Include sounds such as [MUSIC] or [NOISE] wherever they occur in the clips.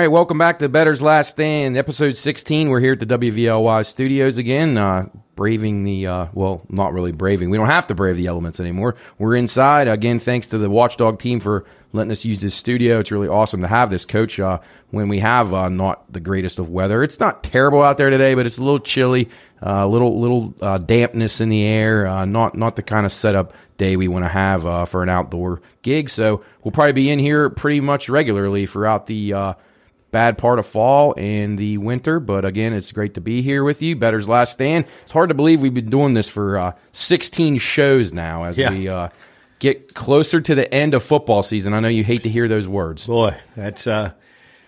right, welcome back to Bettor's Last Stand, episode 16. We're here at the WVLY studios again, uh, braving the, uh, well, not really braving. We don't have to brave the elements anymore. We're inside. Again, thanks to the Watchdog team for letting us use this studio. It's really awesome to have this coach uh, when we have uh, not the greatest of weather. It's not terrible out there today, but it's a little chilly, a uh, little little uh, dampness in the air. Not not the kind of setup day we want to have for an outdoor gig. So we'll probably be in here pretty much regularly throughout the bad part of fall and the winter. But again, it's great to be here with you. Bettor's Last Stand. It's hard to believe we've been doing this for uh, 16 shows now as Yeah. we uh, get closer to the end of football season. I know you hate to hear those words. Boy, that's uh,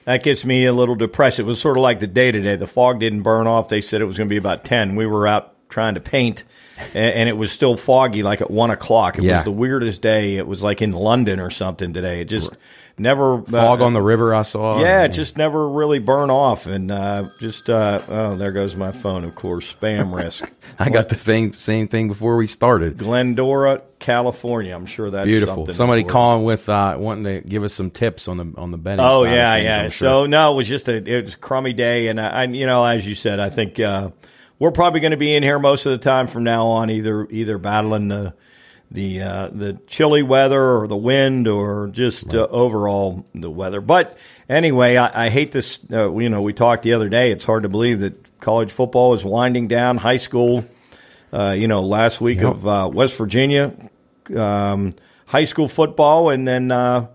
that gets me a little depressed. It was sort of like the day today. The fog didn't burn off. They said it was going to be about ten. We were out trying to paint, and, it was still foggy, like at one o'clock. It Yeah. was the weirdest day. It was like in London or something today. It just never Fog uh, on the river, I saw. Yeah, it just never really burn off, and uh, just uh, oh, there goes my phone. Of course, spam risk. [LAUGHS] I got the thing, same thing before we started. Glendora, California. I'm sure that's Beautiful. Somebody calling with uh, wanting to give us some tips on the on the betting. Oh yeah, things, yeah. Sure. So no, it was just a it was a crummy day, and I, I you know, as you said, I think uh, we're probably going to be in here most of the time from now on, either either battling the the uh, the chilly weather or the wind or just uh, overall the weather. But anyway, I, I hate this. Uh, you know, we talked the other day. It's hard to believe that college football is winding down. High school, uh, you know, last week Yep. of uh, West Virginia um, high school football, and then uh,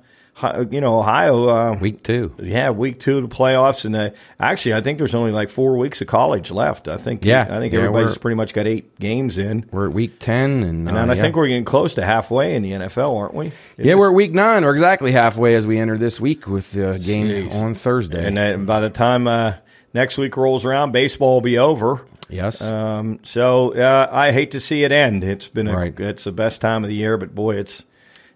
you know Ohio. Uh, week two. yeah, week two of the playoffs, and uh, actually, I think there's only like four weeks of college left. I think. Yeah. I think Yeah, everybody's pretty much got eight games in, We're at week ten, and, and uh, I yeah. think we're getting close to halfway in the NFL, aren't we? Yeah, we're at week nine. We're exactly halfway as we enter this week with the game Jeez. on Thursday. And then by the time uh, next week rolls around, baseball will be over. yes, Um, so uh, I hate to see it end. It's been a, Right. it's the best time of the year, but boy, it's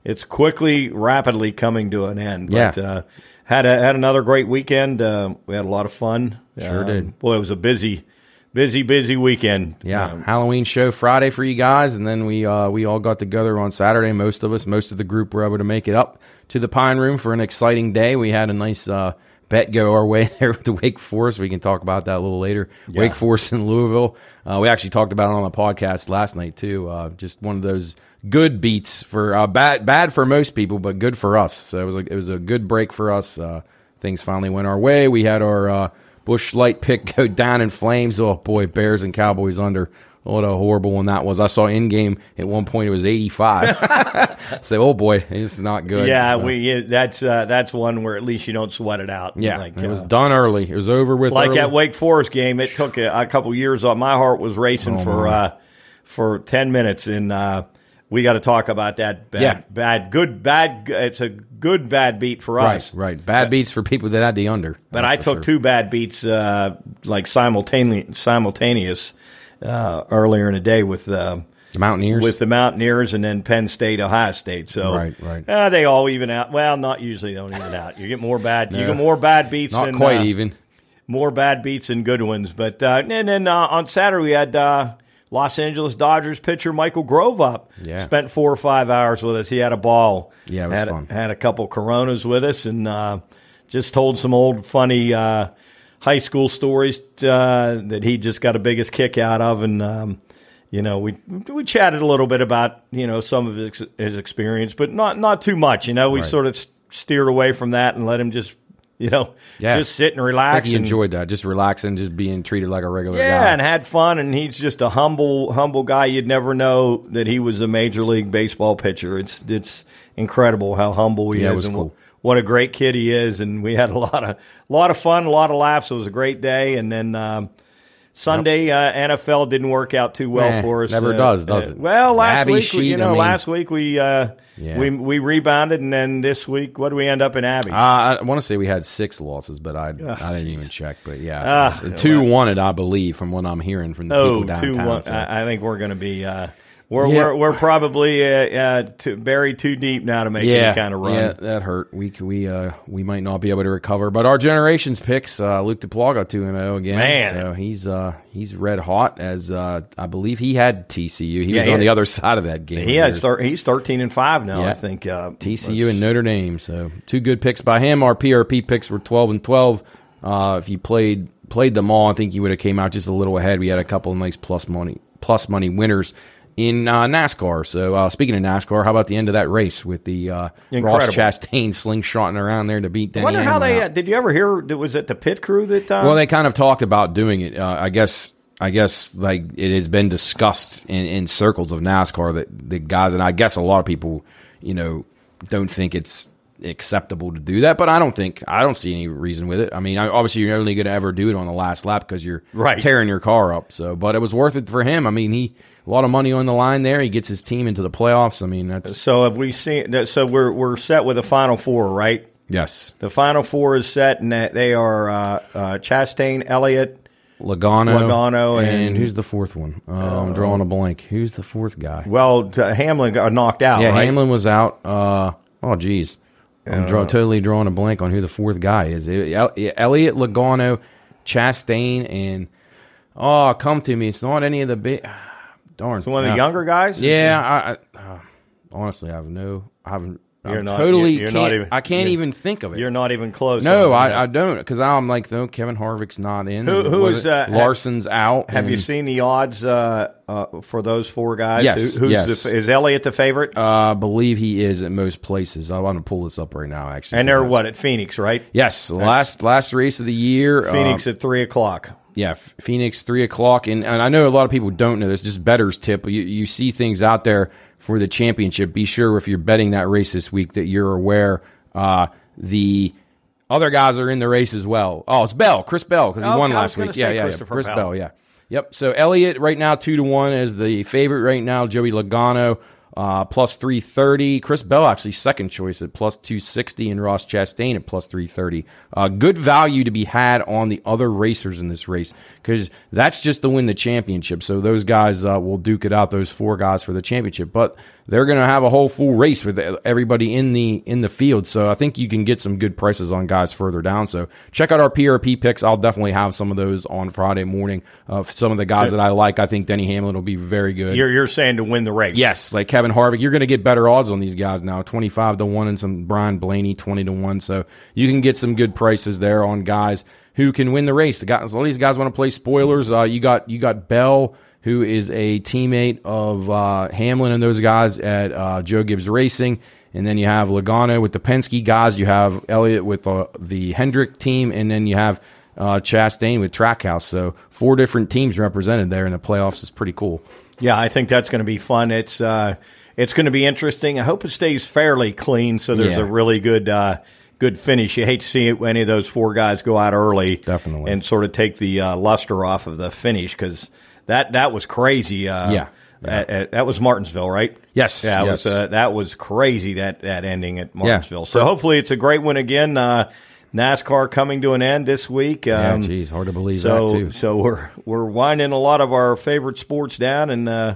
it's quickly, rapidly coming to an end. But, Yeah. uh, had a, had another great weekend. Uh, we had a lot of fun. Sure Um, did. Boy, it was a busy, busy, busy weekend. yeah. Um, Halloween show Friday for you guys, and then we uh, we all got together on Saturday. Most of us, most of the group, were able to make it up to the Pine Room for an exciting day. We had a nice. Uh, Bet go our way [LAUGHS] there with the Wake Forest. We can talk about that a little later. Wake Forest in Louisville. Uh, we actually talked about it on the podcast last night too. Uh, just one of those good beats for uh, bad bad for most people, but good for us. So it was a, it was a good break for us. Uh, things finally went our way. We had our uh, Busch Light pick [LAUGHS] go down in flames. Oh boy, Bears and Cowboys under. What a horrible one that was. I saw in game at one point it was 85. [LAUGHS] [LAUGHS] so, oh boy, it's not good. yeah, Uh, we yeah, that's uh, that's one where at least you don't sweat it out. yeah, like, it was uh, done early. It was over with. like early. that Wake Forest game. It took a, a couple years off. My heart was racing Oh, for uh, for ten minutes, and uh, we got to talk about that. Bad, Yeah. bad, good, bad. It's a good bad beat for us. right. Bad beats for people that had the under. But I took sure. two bad beats uh, like simultaneous simultaneous uh, earlier in the day with. Uh, The Mountaineers. with the Mountaineers and then Penn State, Ohio State. So Right, right. Uh, they all even out. Well, not usually. They don't even out. You get more bad. You get more bad beats. not than, quite uh, even. more bad beats than good ones. But uh, and then uh, on Saturday we had uh, Los Angeles Dodgers pitcher Michael Grove up. Yeah. spent four or five hours with us. He had a ball. Yeah, it was had, fun. Had a couple Coronas with us and uh, just told some old funny uh, high school stories uh, that he just got a biggest kick out of and. Um, you know, we we chatted a little bit about you know some of his, his experience, but not not too much. You know, we Right. sort of steered away from that and let him just you know Yeah. just sit and relax. he and- enjoyed that. Just relaxing, just being treated like a regular yeah, guy. and had fun, and he's just a humble, humble guy. You'd never know that he was a major league baseball pitcher. It's it's incredible how humble he Yeah, it is, was and cool. Wh- what a great kid he is. And we had a lot of lot of fun, a lot of laughs. It was a great day, and then. Um, Sunday uh, NFL didn't work out too well for us. never Uh, does, does uh, it? Well, last Abbey week, we- sheet, you know, I mean- last week we uh, Yeah. we we rebounded, and then this week, what do we end up in Abbey? Uh, I want to say we had six losses, but I I didn't even check. But yeah, Ah, two wanted, I believe, from what I'm hearing from the oh, people downtown. two one. so- I, I think we're going to be. We're Yeah. we're, we're probably uh, uh, buried too deep now to make any kind of run. Yeah, that hurt. We we uh we might not be able to recover. But our generations picks, uh, Luke Duplaga two and zero again. Man. so he's uh he's red hot as uh I believe he had TCU. He Yeah, was he on the other side of that game. He here. has he's thirteen and five now. Yeah. I think uh, TCU and Notre Dame. So two good picks by him. Our PRP picks were twelve and twelve. Uh, if you played played them all, I think you would have came out just a little ahead. We had a couple of nice plus money plus money winners in uh, NASCAR. So uh, speaking of NASCAR, how about the end of that race with the uh, Ross Chastain slingshotting around there to beat I Denny wonder how they. Uh, did you ever hear? Was it the pit crew that? Uh, Well, they kind of talked about doing it. Uh, I guess. I guess like it has been discussed in, in circles of NASCAR that the guys, and I guess a lot of people, you know, don't think it's acceptable to do that. But I don't think I don't see any reason with it. I mean, obviously you're only going to ever do it on the last lap because you're Right. tearing your car up. So, but it was worth it for him. I mean, he a lot of money on the line there. He gets his team into the playoffs. I mean, that's so have we seen? that- So we're we're set with the final four, right? yes. The final four is set, and they are uh, uh, Chastain, Elliott. Logano, Logano and, and- who's the fourth one? Uh, I'm drawing a blank. Who's the fourth guy? Well, Hamlin got knocked out. Yeah, right? Hamlin was out. Uh, oh, geez. I'm draw, totally drawing a blank on who the fourth guy is. It- El- Elliott Logano, Chastain, and oh, come to me. It's not any of the big. [SIGHS] Darn. it's One of the Uh, younger guys. Yeah, I, I uh, honestly I have no. I haven't. You're I'm not- totally. you're- you're can't, not even- I can't even think of it. You're not even close. no. I, I don't because I'm like, no, Kevin Harvick's not in. Who- who is, it? uh, Larson's out. Have you seen the odds uh, uh, for those four guys? Yes, Who- who's yes. The, is Elliott the favorite? Uh, I believe he is at most places. I want to pull this up right now. Actually, and they're what at Phoenix, right? Yes, the last last race of the year. uh, Phoenix at three o'clock. yeah, Phoenix three o'clock, and, and I know a lot of people don't know this. Just betters tip. You you see things out there for the championship. Be sure if you're betting that race this week that you're aware uh, the other guys are in the race as well. Oh, it's Bell, Chris Bell, because he Okay, won last week. Yeah, yeah, yeah, Chris Bell. Bell. Yeah, yep. So Elliott right now two to one as the favorite right now. Joey Logano. Uh, plus 330. Chris Bell actually second choice at plus 260 and Ross Chastain at plus 330. Uh, good value to be had on the other racers in this race because that's just to win the championship. So those guys uh, will duke it out, those four guys for the championship. But they're going to have a whole full race with everybody in the in the field. So I think you can get some good prices on guys further down. So check out our PRP picks. I'll definitely have some of those on Friday morning. Uh, some of the guys that I like, I think Denny Hamlin will be very good. You're you're saying to win the race? Yes, like Kevin Harvick, you're going to get better odds on these guys now. Twenty five to one, and some Brian Blaney twenty to one. So you can get some good prices there on guys who can win the race. The guys, a lot of these guys want to play spoilers. Uh, you got you got Bell, who is a teammate of uh, Hamlin and those guys at uh, Joe Gibbs Racing. And then you have Logano with the Penske guys. You have Elliott with uh, the Hendrick team, and then you have uh, Chastain with Trackhouse. So four different teams represented there in the playoffs is pretty cool. Yeah, I think that's going to be fun. It's uh, it's going to be interesting. I hope it stays fairly clean, so there's Yeah. a really good uh, good finish. You hate to see it, any of those four guys go out early, Definitely. and sort of take the uh, luster off of the finish because that that was crazy. Uh, Yeah. At, at- that was Martinsville, right? Yes, Yeah, yes. was, uh, that was crazy that that ending at Martinsville. So hopefully it's a great one again. Uh, NASCAR coming to an end this week. Yeah, Um, geez, hard to believe so, that too. So we're we're winding a lot of our favorite sports down, and uh,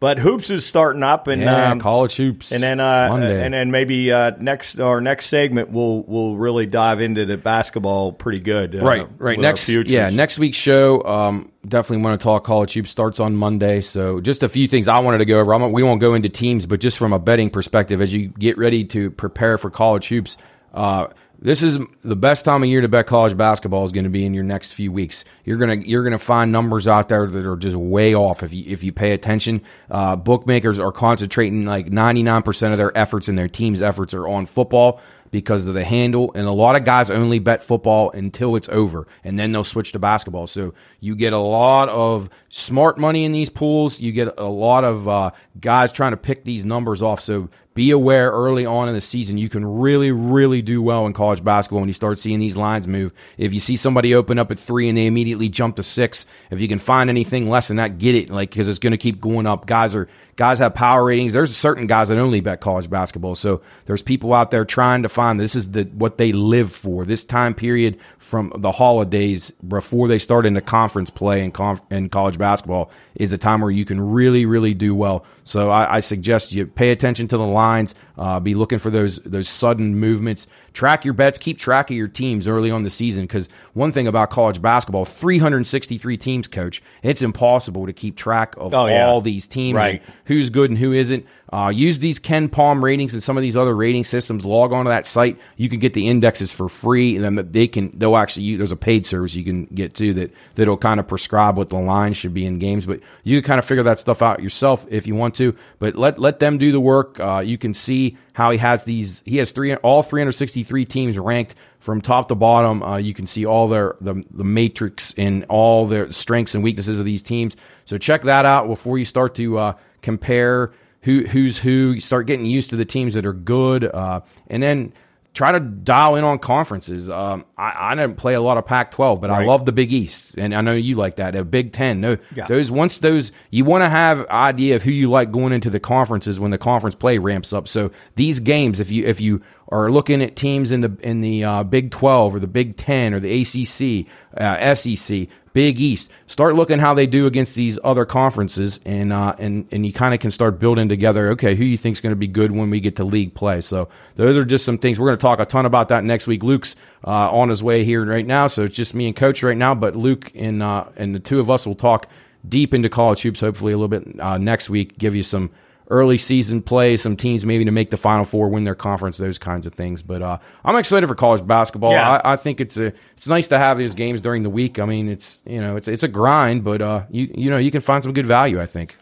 but hoops is starting up, and Yeah, um, college hoops. and then uh, Monday. and then maybe uh, next our next segment we'll we'll really dive into the basketball pretty good. Uh, right, right. Next, yeah, next week's show. Um, definitely want to talk college hoops. Starts on Monday. So just a few things I wanted to go over. I'm, we won't go into teams, but just from a betting perspective, as you get ready to prepare for college hoops, uh, this is the best time of year to bet college basketball is going to be in your next few weeks. You're gonna you're gonna find numbers out there that are just way off if you if you pay attention. Uh, bookmakers are concentrating like 99 percent of their efforts and their team's efforts are on football because of the handle. And a lot of guys only bet football until it's over, and then they'll switch to basketball. So you get a lot of smart money in these pools. You get a lot of uh, guys trying to pick these numbers off. So be aware early on in the season. You can really, really do well in college basketball when you start seeing these lines move. If you see somebody open up at three and they immediately jump to six, if you can find anything less than that, get it. Like because it's going to keep going up. Guys are guys have power ratings. There's certain guys that only bet college basketball. So there's people out there trying to find this is the what they live for. This time period from the holidays before they start into conference play and conf- in college basketball is the time where you can really, really do well. So I, I suggest you pay attention to the lines, uh, be looking for those those sudden movements. Track your bets, keep track of your teams early on the season because one thing about college basketball, 363 teams, coach, it's impossible to keep track of Oh, yeah. all these teams, Right. who's good and who isn't. Uh, use these KenPom ratings and some of these other rating systems. Log onto that site. You can get the indexes for free, and then they can. They'll actually. Use, there's a paid service you can get too that that'll kind of prescribe what the line should be in games. But you can kind of figure that stuff out yourself if you want to. But let let them do the work. Uh, you can see how he has these. He has three all 363 teams ranked from top to bottom. Uh, you can see all their the the matrix and all their strengths and weaknesses of these teams. So check that out before you start to uh, compare who who's who. You start getting used to the teams that are good, uh, and then try to dial in on conferences. Um, I, I didn't play a lot of Pac-12, but I love the Big East, and I know you like that. A Big Ten, no, Yeah. those once those you want to have idea of who you like going into the conferences when the conference play ramps up. So these games, if you if you are looking at teams in the in the uh, Big Twelve or the Big Ten or the ACC, uh, SEC, Big East, start looking how they do against these other conferences, and uh, and and you kind of can start building together. Okay, who you think is going to be good when we get to league play? So those are just some things we're going to talk a ton about that next week. Luke's uh, on his way here right now, so it's just me and Coach right now. But Luke and uh, and the two of us will talk deep into college hoops. Hopefully, a little bit uh, next week. Give you some early season play, some teams maybe to make the Final Four, win their conference, those kinds of things. But uh, I'm excited for college basketball. Yeah. I, I think it's a it's nice to have these games during the week. I mean, it's you know it's it's a grind, but uh, you you know you can find some good value. I think.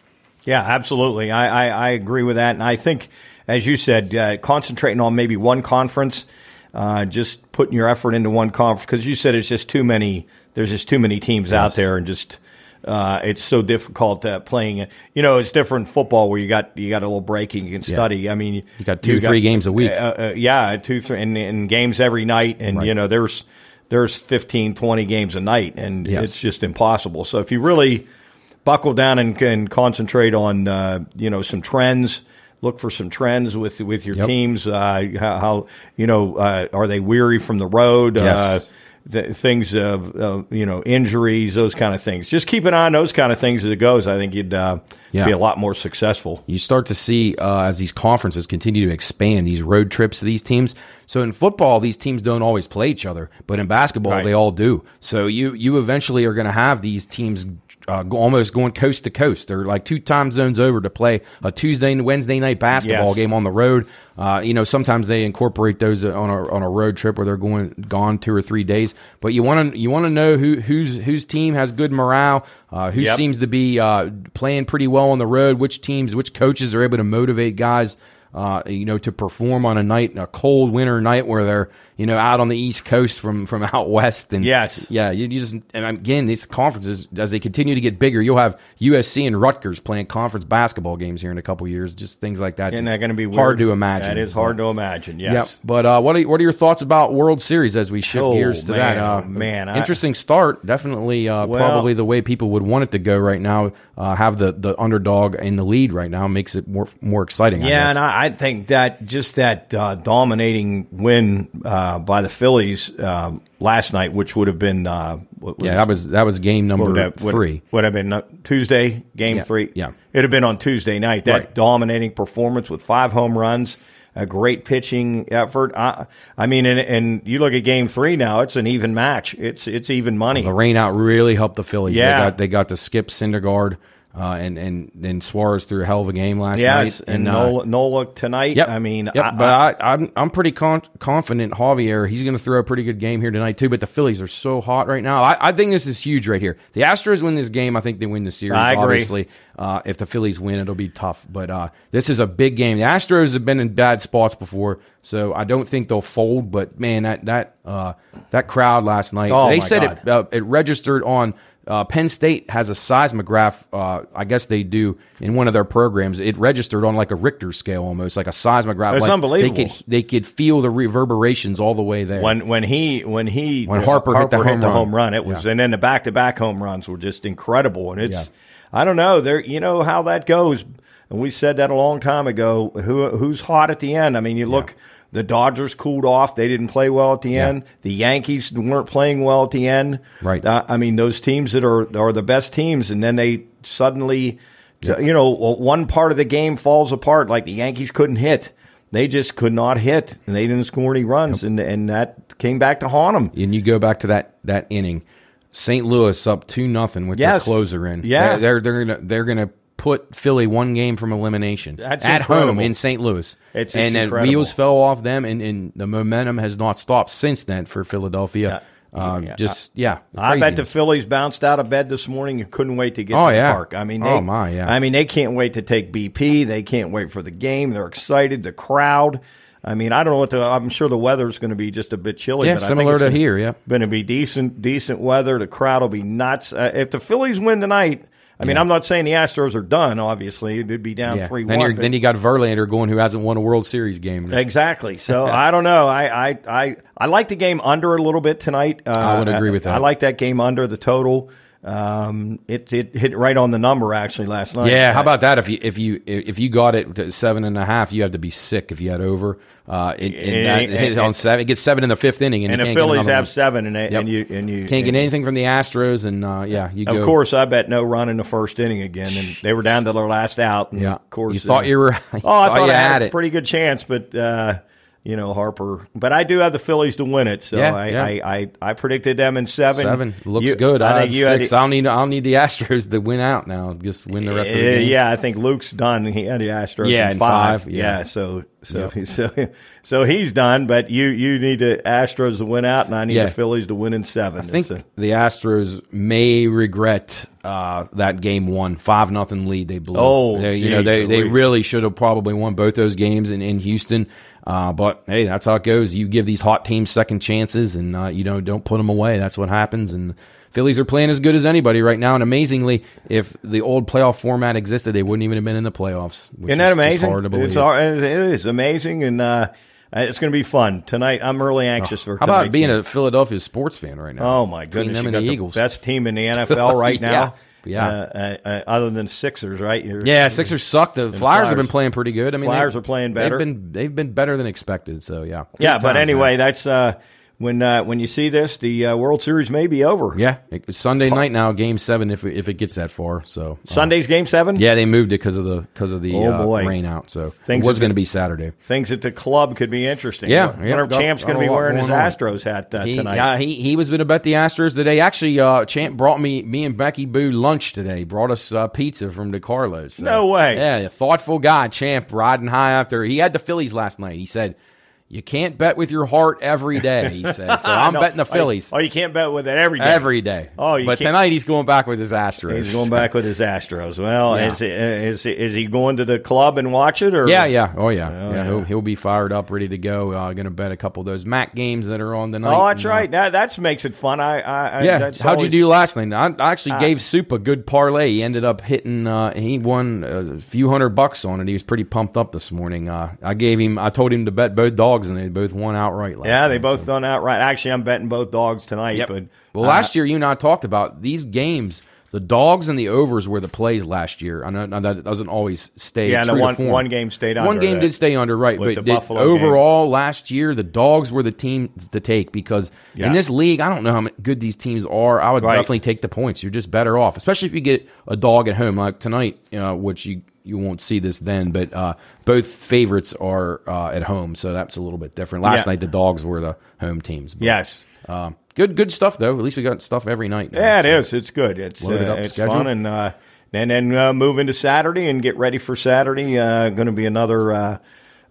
Yeah, absolutely. I, I, I agree with that. And I think, as you said, uh, concentrating on maybe one conference, uh, just putting your effort into one conference, because you said it's just too many, there's just too many teams out there and just. Uh, it's so difficult uh, playing it. You know, it's different football where you got you got a little breaking, you can study. I mean, You got two, three games a week. Uh, uh, yeah, two, three, and, and games every night, and Right. you know, there's there's 15, 20 games a night, and Yes. it's just impossible. So if you really buckle down and, and concentrate on uh, you know some trends. Look for some trends with with your Yep. teams. Uh, how, how you know uh, are they weary from the road? Yes. Uh, the, things of uh, you know injuries, those kind of things. Just keep an eye on those kind of things as it goes. I think you'd uh, Yeah. be a lot more successful. you start to see uh, as these conferences continue to expand these road trips to these teams. So in football, these teams don't always play each other, but in basketball, Right. they all do. So you you eventually are going to have these teams uh, almost going coast to coast. They're like two time zones over to play a Tuesday and Wednesday night basketball Yes. game on the road. Uh, you know, sometimes they incorporate those on a on a road trip where they're going gone two or three days. But you want to you want to know who whose whose team has good morale, uh, who Yep. seems to be uh, playing pretty well on the road, which teams, which coaches are able to motivate guys, uh, you know, to perform on a night, a cold winter night where they're, you know, out on the East Coast from from [LAUGHS] out west. And Yes. yeah, you, you just and again, these conferences as they continue to get bigger, you'll have USC and Rutgers playing conference basketball games here in a couple years. Just things like that. Isn't that going to be hard to imagine? That is hard to imagine. Yes. Yep. But uh, what are what are your thoughts about World Series as we shift Oh, gears to man, that? Uh, oh, man, I- interesting start. Definitely, uh, Well- probably the way people would want it to go right now. Uh, have the, the underdog in the lead right now makes it more more exciting. I Yeah, guess. and I, I think that just that uh, dominating win uh, by the Phillies um, last night, which would have been uh, what was- yeah, that was that was game number what would have, three. Would have been uh, Tuesday, game Yeah, three. yeah. it'd have been on Tuesday night. That Right. dominating performance with five home runs, a great pitching effort. I, I mean, and, and you look at game three now; it's an even match. It's it's even money. The rain out really helped the Phillies. Yeah. they got, they got to skip Syndergaard. Uh, and and and Suarez threw a hell of a game last yes, night. and uh, Nola, Nola tonight. Yep. I mean, yep. I- but I, I'm I'm pretty con- confident Javier. He's going to throw a pretty good game here tonight too. But the Phillies are so hot right now. I, I think this is huge right here. The Astros win this game. I think they win the series. I agree. Obviously, uh, if the Phillies win, it'll be tough. But uh, this is a big game. The Astros have been in bad spots before, so I don't think they'll fold. But man, that that uh, that crowd last night. Oh, they said God. it uh, it registered on. Uh, Penn State has a seismograph. Uh, I guess they do in one of their programs. It registered on like a Richter scale, almost like a seismograph. It's like unbelievable. They could they could feel the reverberations all the way there. when when he when he When Harper hit the home run. it was Yeah. and then the back to back home runs were just incredible. And it's Yeah. I don't know there you know how that goes. And we said that a long time ago. Who who's hot at the end? I mean, you look The Dodgers cooled off; they didn't play well at the Yeah. end. The Yankees weren't playing well at the end. Right. Uh, I mean, those teams that are are the best teams, and then they suddenly, you know, one part of the game falls apart. Like the Yankees couldn't hit; they just could not hit, and they didn't score any runs, and and that came back to haunt them. and you go back to that that inning, St. Louis up two nothing with Yes. their closer in. Yeah. they're they're, they're gonna they're gonna put Philly one game from elimination That's at home in St. Louis. It's- it's and then incredible. wheels fell off them, and, and the momentum has not stopped since then for Philadelphia. Yeah. Um, Yeah. Just yeah, I bet the. Phillies bounced out of bed this morning and couldn't wait to get Oh, to yeah. the park. I mean, they, Oh, my, yeah. I mean, they can't wait to take BP. They can't wait for the game. They're excited. The crowd. I mean, I don't know what the. I'm sure the weather's going to be just a bit chilly. Yeah, but I similar to gonna- here, yeah. Going to be decent, decent weather. The crowd will be nuts. Uh, if the Phillies win tonight, I mean, I'm not saying the Astros are done. Obviously, it'd be down yeah. three Then, one. then you got Verlander going, who hasn't won a World Series game. Exactly. So [LAUGHS] I don't know. I, I I I like the game under a little bit tonight. Uh, I would agree with that. I like that game under the total. Um, it it hit right on the number actually last night. Yeah, how about that? If you if you if you got it to seven and a half, you have to be sick if you had over. Uh, in, in that, And- it hit on seven. It gets seven in the fifth inning, and, And the Phillies have seven, and, they- Yep. and you and you Can't get and- anything from the Astros, and uh, yeah, you Of go. course, I bet no run in the first inning again, and they were down to their last out. And Yeah. of course, You thought you were- [LAUGHS] you oh, I thought I had, had a pretty good chance, but uh, you know Harper. But I do have the Phillies to win it, so Yeah, I, yeah. I, I I predicted them in seven. Seven looks You- good. I I, think you had. I don't need. I don't need the [LAUGHS] Astros to win out now. Just win the rest of the Uh, games. Yeah, I think Luke's done. He had the Astros Yeah, in five. five, Yeah. yeah. so so [LAUGHS] so so he's done. But you you need the Astros to win out, and I need the Phillies to win in seven. I think a- the Astros may regret uh, that game one five nothing lead they blew. Oh, They- you know they, they really should have probably won both those games in, in Houston. Uh, but hey, that's how it goes. You give these hot teams second chances, and uh, you know don't put them away. That's what happens. And Phillies are playing as good as anybody right now. And amazingly, if the old playoff format existed, they wouldn't even have been in the playoffs. Which Isn't that is amazing? hard to believe. It's all- it is amazing, and uh, it's going to be fun tonight. I'm really anxious for. How about being game. a Philadelphia sports fan right now? Oh my goodness! you got the Eagles. best team in the [LAUGHS] NFL right now. yeah. Uh, uh, uh, other than Sixers, right? You're- Yeah, Sixers suck. The Flyers, Flyers. have been playing pretty good. I mean, Flyers they- are playing better. They've been they've been better than expected. So yeah, Yeah, but anyway, that's uh, when uh, when you see this, the uh, World Series may be over. yeah, it's Sunday night now, Game Seven, if it, if it gets that far. So uh, Sunday's Game Seven. yeah, they moved it because of the because of the Oh, uh, rain out. So Things it was going to be- Saturday. Things at the club could be interesting. Yeah, I yeah, wonder if got- going to be wearing his on. Astros hat uh, He, tonight. yeah, he he was going to bet the Astros today. Actually, uh, Champ brought me me and Becky Boo lunch today. Brought us uh, pizza from DiCarlo's. So, No way. Yeah, a thoughtful guy. Champ riding high after he had the Phillies last night. He said. You can't bet with your heart every day, he [LAUGHS] said. So I'm No, betting the Phillies. Oh, you can't bet with it every day. Every day. Oh, you but can't- tonight he's going back with his Astros. He's going back with his Astros. Well, Yeah. is, is is he going to the club and watch it or Yeah, yeah, oh yeah, Oh, yeah. yeah. He'll, he'll be fired up, ready to go. Uh, going to bet a couple of those Mac games that are on tonight. Oh, that's and, uh, right. That that makes it fun. I, I yeah. How'd always- you do last night? I, I actually gave Soup a good parlay. He ended up hitting. Uh, he won a few hundred bucks on it. He was pretty pumped up this morning. Uh, I gave him. I told him to bet both dogs, and they both won outright. Last Yeah, they night, both so. done outright. Actually, I'm betting both dogs tonight. Yep. But well, uh, last year you and I talked about these games. The dogs and the overs were the plays last year. I know now that doesn't always stay. Yeah, true one- one game stayed One under game that. did stay under, right? With But the Buffalo game. overall, last year the dogs were the team to take because Yeah. in this league, I don't know how good these teams are. I would Right. definitely take the points. You're just better off, especially if you get a dog at home like tonight, uh, which you you won't see this then. But uh, both favorites are uh, at home, so that's a little bit different. Last Yeah. night the dogs were the home teams. But, yes. um, good good stuff though. At least we got stuff every night. now. Yeah, it So- is. It's good. It's uh, Loaded up it's schedule. fun, and uh, and then uh, move into Saturday and get ready for Saturday. Uh, going to be another uh,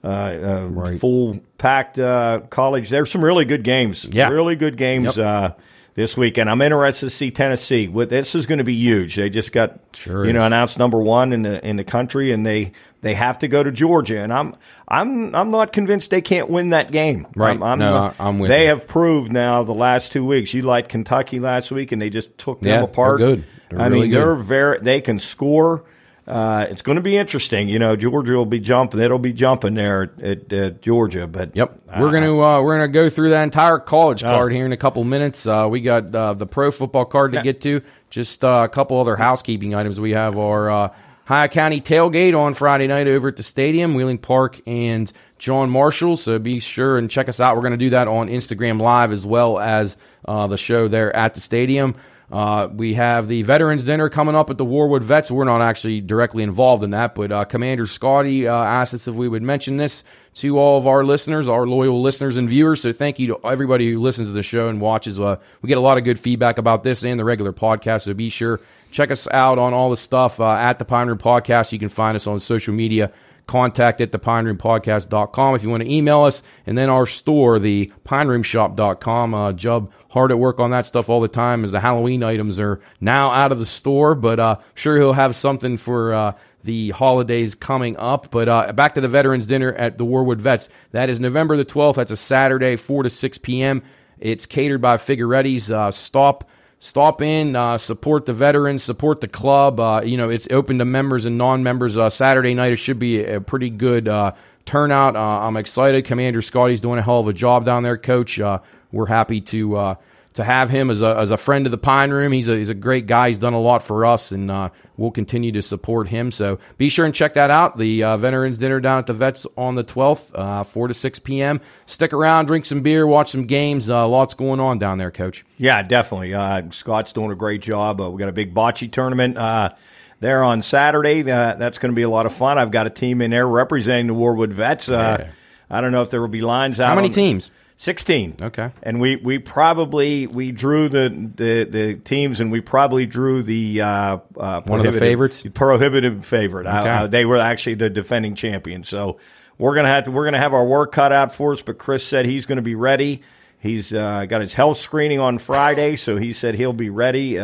uh, uh, Right. full packed uh, college. There's some really good games. Yeah. really good games. Yep. Uh, this weekend, I'm interested to see Tennessee. What- This is going to be huge. They just got Sure you know announced number one in the in the country, and they they have to go to Georgia. And I'm I'm I'm not convinced they can't win that game. Right. I'm, I'm No, not- I'm with They you. have proved now the last two weeks. You liked Kentucky last week, and they just took them Yeah, apart. they're good. They're I really mean, good. they're very. They can score. Uh, it's going to be interesting. You know, Georgia will be jumping. It'll be jumping there at, at Georgia. But Yep, we're gonna uh, we're gonna go through that entire college Oh. card here in a couple minutes. Uh, we got uh, the pro football card to get to. Just uh, a couple other housekeeping items. We have our uh, High County tailgate on Friday night over at the stadium, Wheeling Park and John Marshall. So be sure and check us out. We're going to do that on Instagram Live as well as uh, the show there at the stadium. Uh, we have the Veterans Dinner coming up at the Warwood Vets. We're not actually directly involved in that, but uh, Commander Scotty uh, asked us if we would mention this to all of our listeners, our loyal listeners and viewers. So thank you to everybody who listens to the show and watches. Uh, we get a lot of good feedback about this and the regular podcast. So be sure check us out on all the stuff uh, at the Pine Room Podcast. You can find us on social media contact at the pine room podcast.com if you want to email us and then our store the pine room shop.com uh, jub hard at work on that stuff all the time as the halloween items are now out of the store but uh sure he'll have something for uh the holidays coming up. But uh back to the veterans dinner at the warwood vets. That is november the 12th that's a saturday 4 to 6 p.m it's catered by figuretti's uh stop stop in, uh, support the veterans, support the club. Uh, you know, it's open to members and non-members. Uh, Saturday night, it should be a pretty good uh, turnout. Uh, I'm excited. Commander Scotty's doing a hell of a job down there, Coach. We're happy to to have him as a, as a friend of the Pine Room. He's a, he's a great guy. He's done a lot for us, and uh, we'll continue to support him. So be sure and check that out. The uh, Veterans Dinner down at the Vets on the 12th, uh, 4 to 6 p.m. Stick around, drink some beer, watch some games. Uh, lots going on down there, Coach. Yeah, definitely. Uh, Scott's doing a great job. Uh, we got a big bocce tournament there on Saturday. that's going to be a lot of fun. I've got a team in there representing the Warwood Vets. Yeah. I don't know if there will be lines out. How many teams? 16. Okay. And we, we probably we drew the, the, the teams and we probably drew the uh, uh, one of the favorites prohibitive favorite. Okay. Uh, they were actually the defending champion. So we're gonna have to, we're gonna have our work cut out for us. But Chris said he's going to be ready. He's uh, got his health screening on Friday, so he said he'll be ready.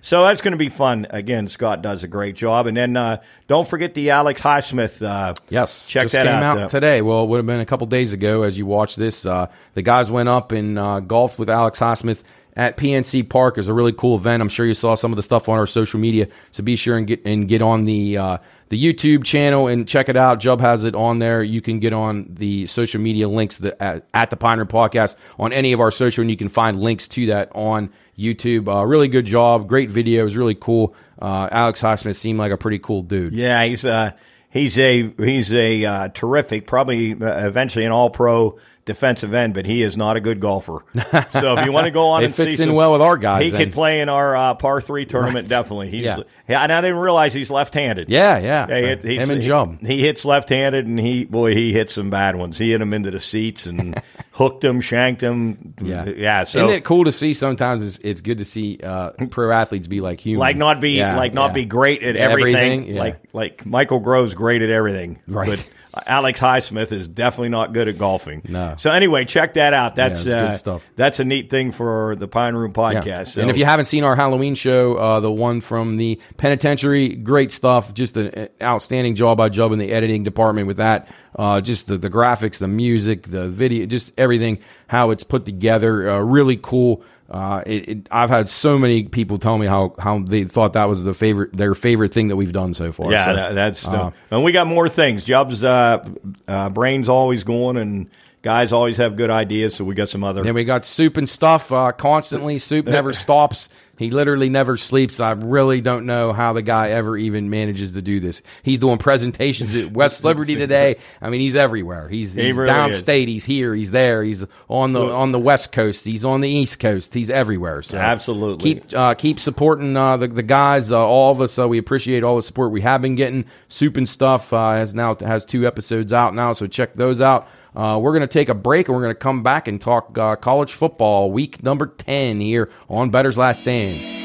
Uh, so that's going to be fun. Again, Scott does a great job. And then uh, don't forget the Alex Highsmith. Uh, yes, check that came out, out today. Well, it would have been a couple days ago as you watch this. Uh, the guys went up and uh, golfed with Alex Highsmith at PNC Park. is a really cool event. I'm sure you saw some of the stuff on our social media. So be sure and get and get on the uh, the YouTube channel and check it out. Jub has it on there. You can get on the social media links that, at, at the Pine Room Podcast on any of our social, and you can find links to that on YouTube. Uh, really good job. Great video. It was really cool. Uh, Alex Highsmith seemed like a pretty cool dude. Yeah, he's uh, he's a he's a uh, terrific, probably uh, eventually an All Pro defensive end, but he is not a good golfer. So if you want to go on [LAUGHS] it and fits see in some, well with our guys. he then. could play in our uh, par three tournament. Right. Definitely, he's Yeah. yeah. And I didn't realize he's left-handed. Yeah, yeah. Yeah, he So, he's- him and he- He hits left-handed, and he boy, he hit some bad ones. He hit them into the seats and [LAUGHS] hooked them, shanked them. Yeah, yeah. So isn't it cool to see? Sometimes it's, it's good to see uh, pro athletes be like human, like not be Yeah, like not be great at Everything, everything. Like like Michael Grove's great at everything. Right. But Alex Highsmith is definitely not good at golfing. No. So anyway, check that out. That's good uh, stuff. That's a neat thing for the Pine Room podcast. Yeah. So, And if you haven't seen our Halloween show, uh, the one from the penitentiary, great stuff. Just an an outstanding job by Jub in the editing department with that. Uh, just the, the graphics, the music, the video, just everything, how it's put together. Uh, really cool. Uh, it, it, I've had so many people tell me how, how they thought that was the favorite, their favorite thing that we've done so far. yeah, So, that, that's uh, and we got more things. Jub's, uh, uh, brains always going, and guys always have good ideas. So we got some other. Then we got soup and stuff uh, constantly. Soup [LAUGHS] never stops. He literally never sleeps. I really don't know how the guy ever even manages to do this. He's doing presentations at West [LAUGHS] Liberty today. I mean, he's everywhere. He's, He he's really downstate. He's here. He's there. He's on the on the West Coast. He's on the East Coast. He's everywhere. So Absolutely. keep uh, keep supporting uh, the the guys. Uh, all of us. Uh, we appreciate all the support we have been getting. Soup and stuff uh, has now has two episodes out now. So check those out. Uh, we're going to take a break and we're going to come back and talk uh, college football week number 10 here on Bettor's Last Stand.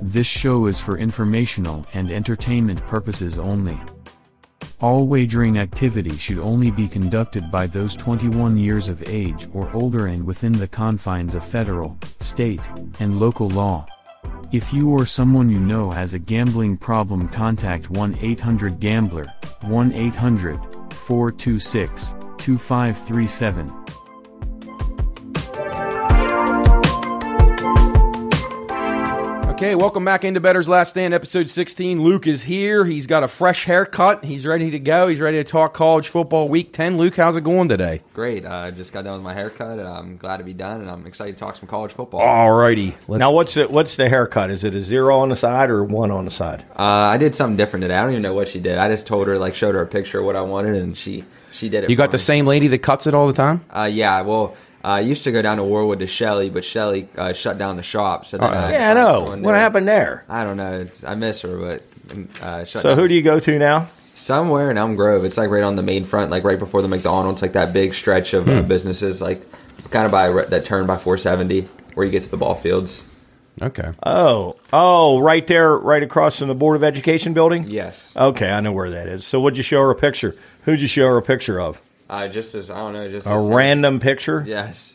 This show is for informational and entertainment purposes only. All wagering activity should only be conducted by those 21 years of age or older and within the confines of federal, state, and local law. If you or someone you know has a gambling problem, contact 1 800 Okay, welcome back into Bettor's Last Stand, episode 16. Luke is here. He's got a fresh haircut. He's ready to go. He's ready to talk college football week 10. Luke, how's it going today? Great. I uh, just got done with my haircut. and I'm glad to be done, and I'm excited to talk some college football. Alrighty. Let's, Now, what's it? What's the haircut? Is it a zero on the side or one on the side? Uh, I did something different today. I don't even know what she did. I just told her, like, showed her a picture of what I wanted, and she she did it. you for got the same lady that cuts it all the time? Uh, yeah. Well, I used to go down to Warwood to Shelly, but Shelly uh, shut down the shop. So then Uh-oh. I Yeah, I know. What there. happened there? I don't know. It's, I miss her, but uh, shut So, down. who do you go to now? somewhere in Elm Grove? It's like right on the main front, like right before the McDonald's, like that big stretch of Hmm. uh, businesses, like kind of by that turn by 470 where you get to the ball fields. Okay. Oh, oh, right there, right across from the Board of Education building. Yes. Okay, I know where that is. So, what'd you show her a picture? Who'd you show her a picture of? Uh, just as I don't know, just A as- random picture. Yes.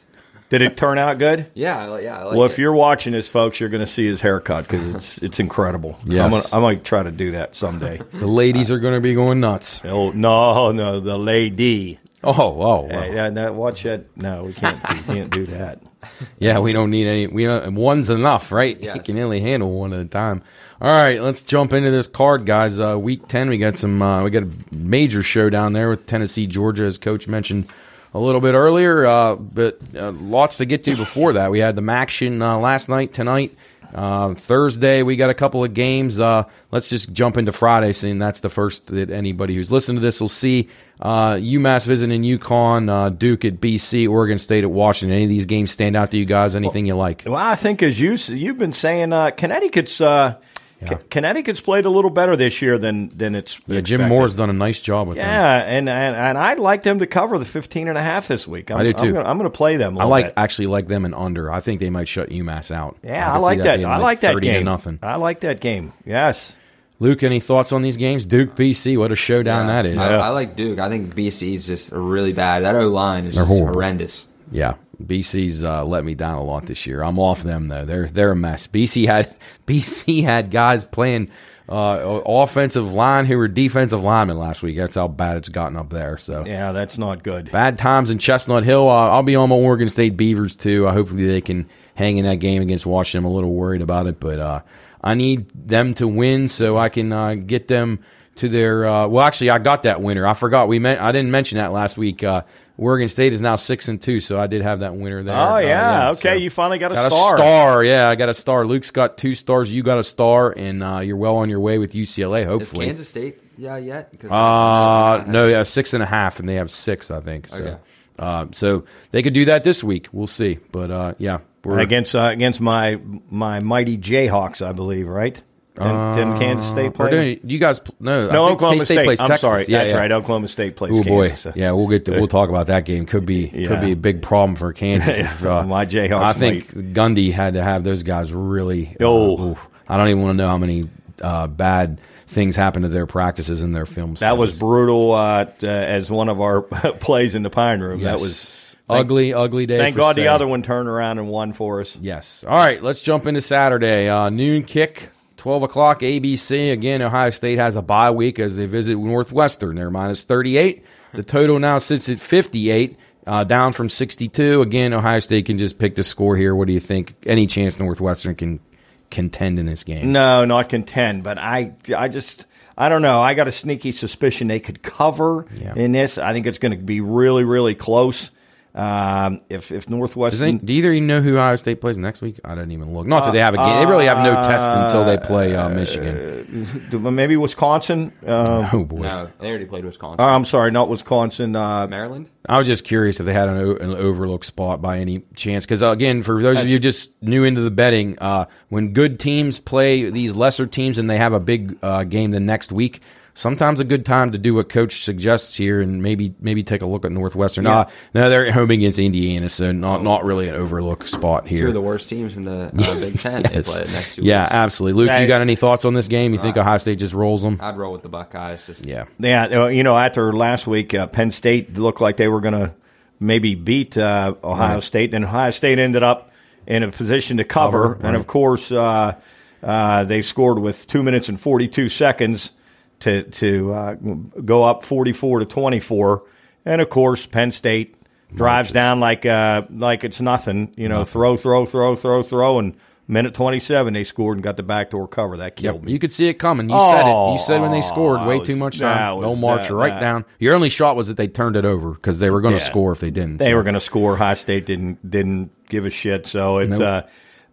Did it turn out good? [LAUGHS] Yeah. I. Yeah. I like Well, it. if you're watching this, folks, you're going to see his haircut because it's [LAUGHS] it's incredible. Yes. I'm gonna, I might try to do that someday. [LAUGHS] The ladies are going to be going nuts. oh no, no, the lady. Oh, oh, Hey, yeah, no, watch that. No, we can't. we can't do that. Yeah, we don't need any. We don't, one's enough, right? You Yes. can only handle one at a time. All right, let's jump into this card, guys. Uh, week ten, we got some. Uh, we got a major showdown there with Tennessee, Georgia, as Coach mentioned a little bit earlier. Uh, but uh, lots to get to before that. We had the MACtion uh, last night, tonight. Uh, Thursday, we got a couple of games. Let's just jump into Friday, seeing that's the first that anybody who's listening to this will see. UMass visiting UConn, Duke at BC, Oregon State at Washington. Any of these games stand out to you guys? Anything you like? Well, I think as you you've been saying, Connecticut's Con- Connecticut's played a little better this year than than it's. Yeah, Jim. Mora's done a nice job with them. Yeah, and, and and I'd like them to cover the 15 and a half this week. I'm, I do, too. I'm gonna, I'm gonna play them. a I little like bit. actually like them in under. I think they might shut UMass out. Yeah, I, could see like that. being I like that 30 to game. nothing. I like that game. Yes. Luke, any thoughts on these games? Duke, BC, what a showdown that is. I, I like Duke. I think BC is just really bad. That O line is just horrendous. Yeah, BC's uh, let me down a lot this year. I'm off them though. They're they're a mess. BC had [LAUGHS] BC had guys playing uh, offensive line who were defensive linemen last week. That's how bad it's gotten up there. So Yeah, that's not good. bad times in Chestnut Hill. Uh, I'll be on my Oregon State Beavers too. Uh, hopefully they can hang in that game against Washington. I'm a little worried about it, but uh, I need them to win so I can uh, get them to their. Uh, well, actually, I got that winner. I forgot we meant I didn't mention that last week. Uh, Oregon State is now six and two, so I did have that winner there. Oh Uh, yeah, okay. so- you finally got a Got star. a star, yeah. I got a star. Luke's got two stars. You got a star, and uh, you're well on your way with UCLA. Is Hopefully, Kansas State yeah yet? 'Cause uh, no, yeah, six and a half, and they have six, I think. So, Okay. uh, so they could do that this week. We'll see. But uh, yeah, we're against uh, against my my mighty Jayhawks, I believe. Right? Didn't, didn't Kansas State Or play? do you guys? No, no, I think Oklahoma K-State State. plays I'm Texas. sorry. Yeah, That's yeah. right. Oklahoma State plays Oh boy, Kansas. yeah, we'll get to we'll talk about that game. Could be Yeah. could be a big problem for Kansas. [LAUGHS] if, uh, My Jayhawks I think Gundy had to have those guys really. uh, Oh. oof. I don't even want to know how many uh, bad things happened to their practices and their films. That was brutal. Uh, uh, as one of our [LAUGHS] plays in the Pine Room. Yes. That was ugly, ugly day. Thank God the other one turned around and won for us. Yes. All right, let's jump into Saturday. Uh, noon kick, 12 o'clock, ABC. Again, Ohio State has a bye week as they visit Northwestern. They're minus 38. The total now sits at 58, uh, down from 62. Again, Ohio State can just pick the score here. What do you think? Any chance Northwestern can contend in this game? No, not contend, but I, I just, I don't know. I got a sneaky suspicion they could cover Yeah. in this. I think it's going to be really, really close. Um, if if Northwestern, any, do either of you know who Ohio State plays next week? I didn't even look. Not that they have a game. they really have no test until they play uh, Michigan. maybe Wisconsin. Uh, oh, boy. No, they already played Wisconsin. I'm sorry, not Wisconsin. Uh, Maryland. I was just curious if they had an, o- an overlook spot by any chance. Because, uh, again, for those of you just new into the betting, uh, when good teams play these lesser teams and they have a big uh, game the next week, sometimes a good time to do what coach suggests here and maybe maybe take a look at Northwestern. Uh, no, they're at home against Indiana, so not not really an overlook spot Two here. of the worst teams in the uh, [LAUGHS] Big Ten. They Yes. play next two yeah, weeks. absolutely. Luke, Hey. you got any thoughts on this game? You think Ohio State just rolls them? I'd roll with the Buckeyes. Just Yeah. yeah, uh, you know, after last week, uh, Penn State looked like they were going to maybe beat uh, Ohio Right. State, and Ohio State ended up in a position to cover. Cover, And of course, uh, uh, they scored with two minutes and forty-two seconds to to uh, go up forty-four to twenty-four. And of course, Penn State drives down like uh, like it's nothing. You know, throw, throw, throw, throw, throw, and Minute 27, they scored and got the backdoor cover. That killed Yep, me. you could see it coming. You said it. You said when they Oh, scored, way that too much time. was- They'll march that- right that- down. Your only shot was that they turned it over because they were going to Yeah. score if they didn't. They so. were going to score. High State didn't didn't give a shit. So it's uh,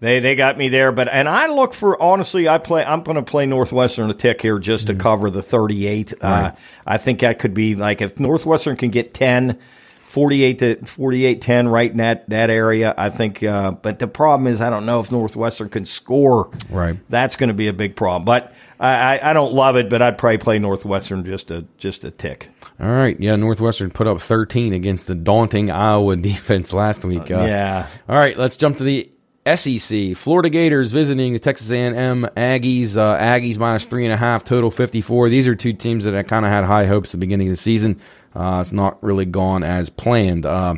they they got me there. But and I look for honestly, I play. I'm going to play Northwestern a tick here just to cover the 38. Uh, I think that could be like if Northwestern can get 10. 48 to 48 10 right in that, that area i think uh, but the problem is i don't know if northwestern can score Right. that's going to be a big problem but I, I, I don't love it but i'd probably play northwestern just a just a tick All right. Yeah, Northwestern put up 13 against the daunting Iowa [LAUGHS] defense last week. Uh, yeah. All right, let's jump to the SEC. Florida Gators visiting the Texas A&M Aggies. Uh, Aggies minus three and a half, total 54. These are two teams that I kind of had high hopes at the beginning of the season. Uh, it's not really gone as planned. Uh,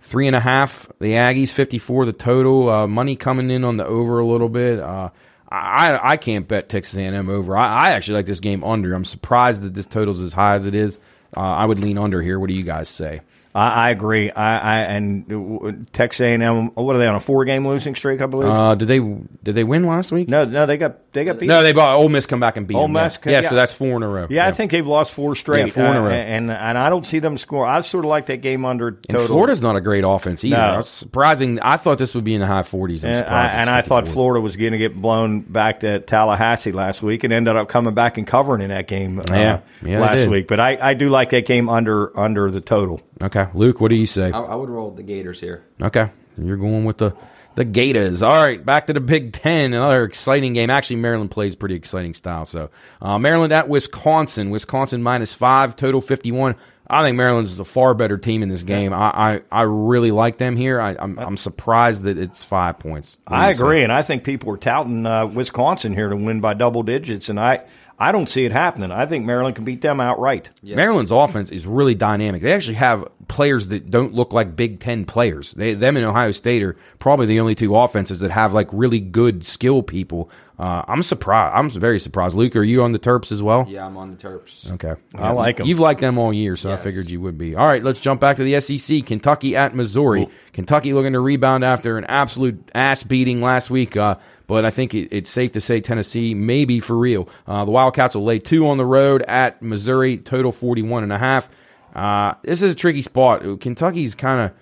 three and a half, the Aggies, 54 the total. Uh, money coming in on the over a little bit. Uh, I, I can't bet Texas A&M over. I, I actually like this game under. I'm surprised that this total's as high as it is. Uh, I would lean under here. What do you guys say? I, I agree. I, I and uh, Texas A&M. What are they on a four-game losing streak? I believe. Uh, did they did they win last week? no, no, they got they got beat. No, they bought Ole Miss come back and beat Ole them. yeah. Miss, Yeah, yeah. so that's four in a row. yeah, I think they've lost four straight. Yeah, four in a uh, row. and and I don't see them score. I sort of like that game under And total. Florida's not a great offense either. No. That's surprising. I thought this would be in the high 40s. And I, and I thought 54. Florida was going to get blown back to Tallahassee last week, and ended up coming back and covering in that game uh, Yeah. Yeah, last week. But I, I do like that game under under the total. Okay, Luke, what do you say? I, I would roll the Gators here. Okay, you're going with the the Gators. All right, back to the Big Ten. Another exciting game. Actually, Maryland plays pretty exciting style. So uh, Maryland at Wisconsin. Wisconsin minus five, total 51. I think Maryland's a far better team in this game. I, I, I really like them here. I, I'm, I'm surprised that it's five points. I you say? agree, and I think people are touting uh, Wisconsin here to win by double digits, and I I don't see it happening. I think Maryland can beat them outright. Yes. Maryland's offense is really dynamic. They actually have players that don't look like Big Ten players. They, them and Ohio State are probably the only two offenses that have like really good skill people. Uh, I'm surprised. I'm very surprised. Luke, are you on the Terps as well? Yeah, I'm on the Terps. Okay, I like them. You've liked them all year, so I figured you would be. All right, let's jump back to the SEC. Kentucky at Missouri. Kentucky looking to rebound after an absolute ass beating last week. Uh, but I think it, it's safe to say Tennessee may be for real. Uh, the Wildcats will lay two on the road at Missouri, total 41 and a half. Uh, this is a tricky spot. Kentucky's kind of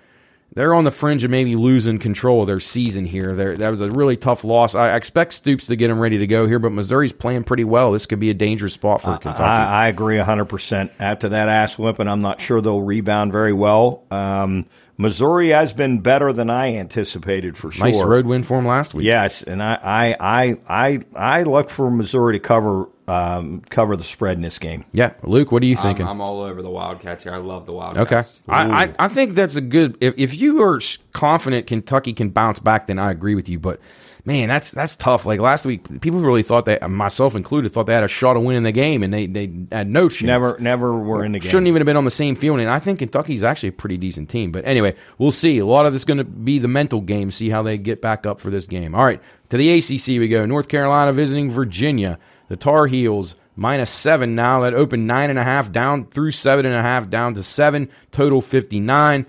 they're on the fringe of maybe losing control of their season here. They're, that was a really tough loss. I expect Stoops to get them ready to go here, but Missouri's playing pretty well. This could be a dangerous spot for Kentucky. I, I agree 100%. After that ass whipping, I'm not sure they'll rebound very well. Um, Missouri has been better than I anticipated for sure. Nice road win for them last week. Yes, and I I I I, I look for Missouri to cover um, cover the spread in this game. Yeah, Luke, what are you I'm, thinking? I'm all over the Wildcats here. I love the okay, Wildcats. I, I I think that's a good. If if you are confident Kentucky can bounce back, then I agree with you. But man, that's that's tough. Like last week, people really thought that, myself included, thought they had a shot of winning the game, and they they had no chance. Never never were in the game. Shouldn't even have been on the same field, and I think Kentucky's actually a pretty decent team. But anyway, we'll see. A lot of this going to be the mental game. See how they get back up for this game. All right, to the ACC we go. North Carolina visiting Virginia. The Tar Heels minus seven now. That opened nine and a half down through seven and a half down to seven. Total fifty nine.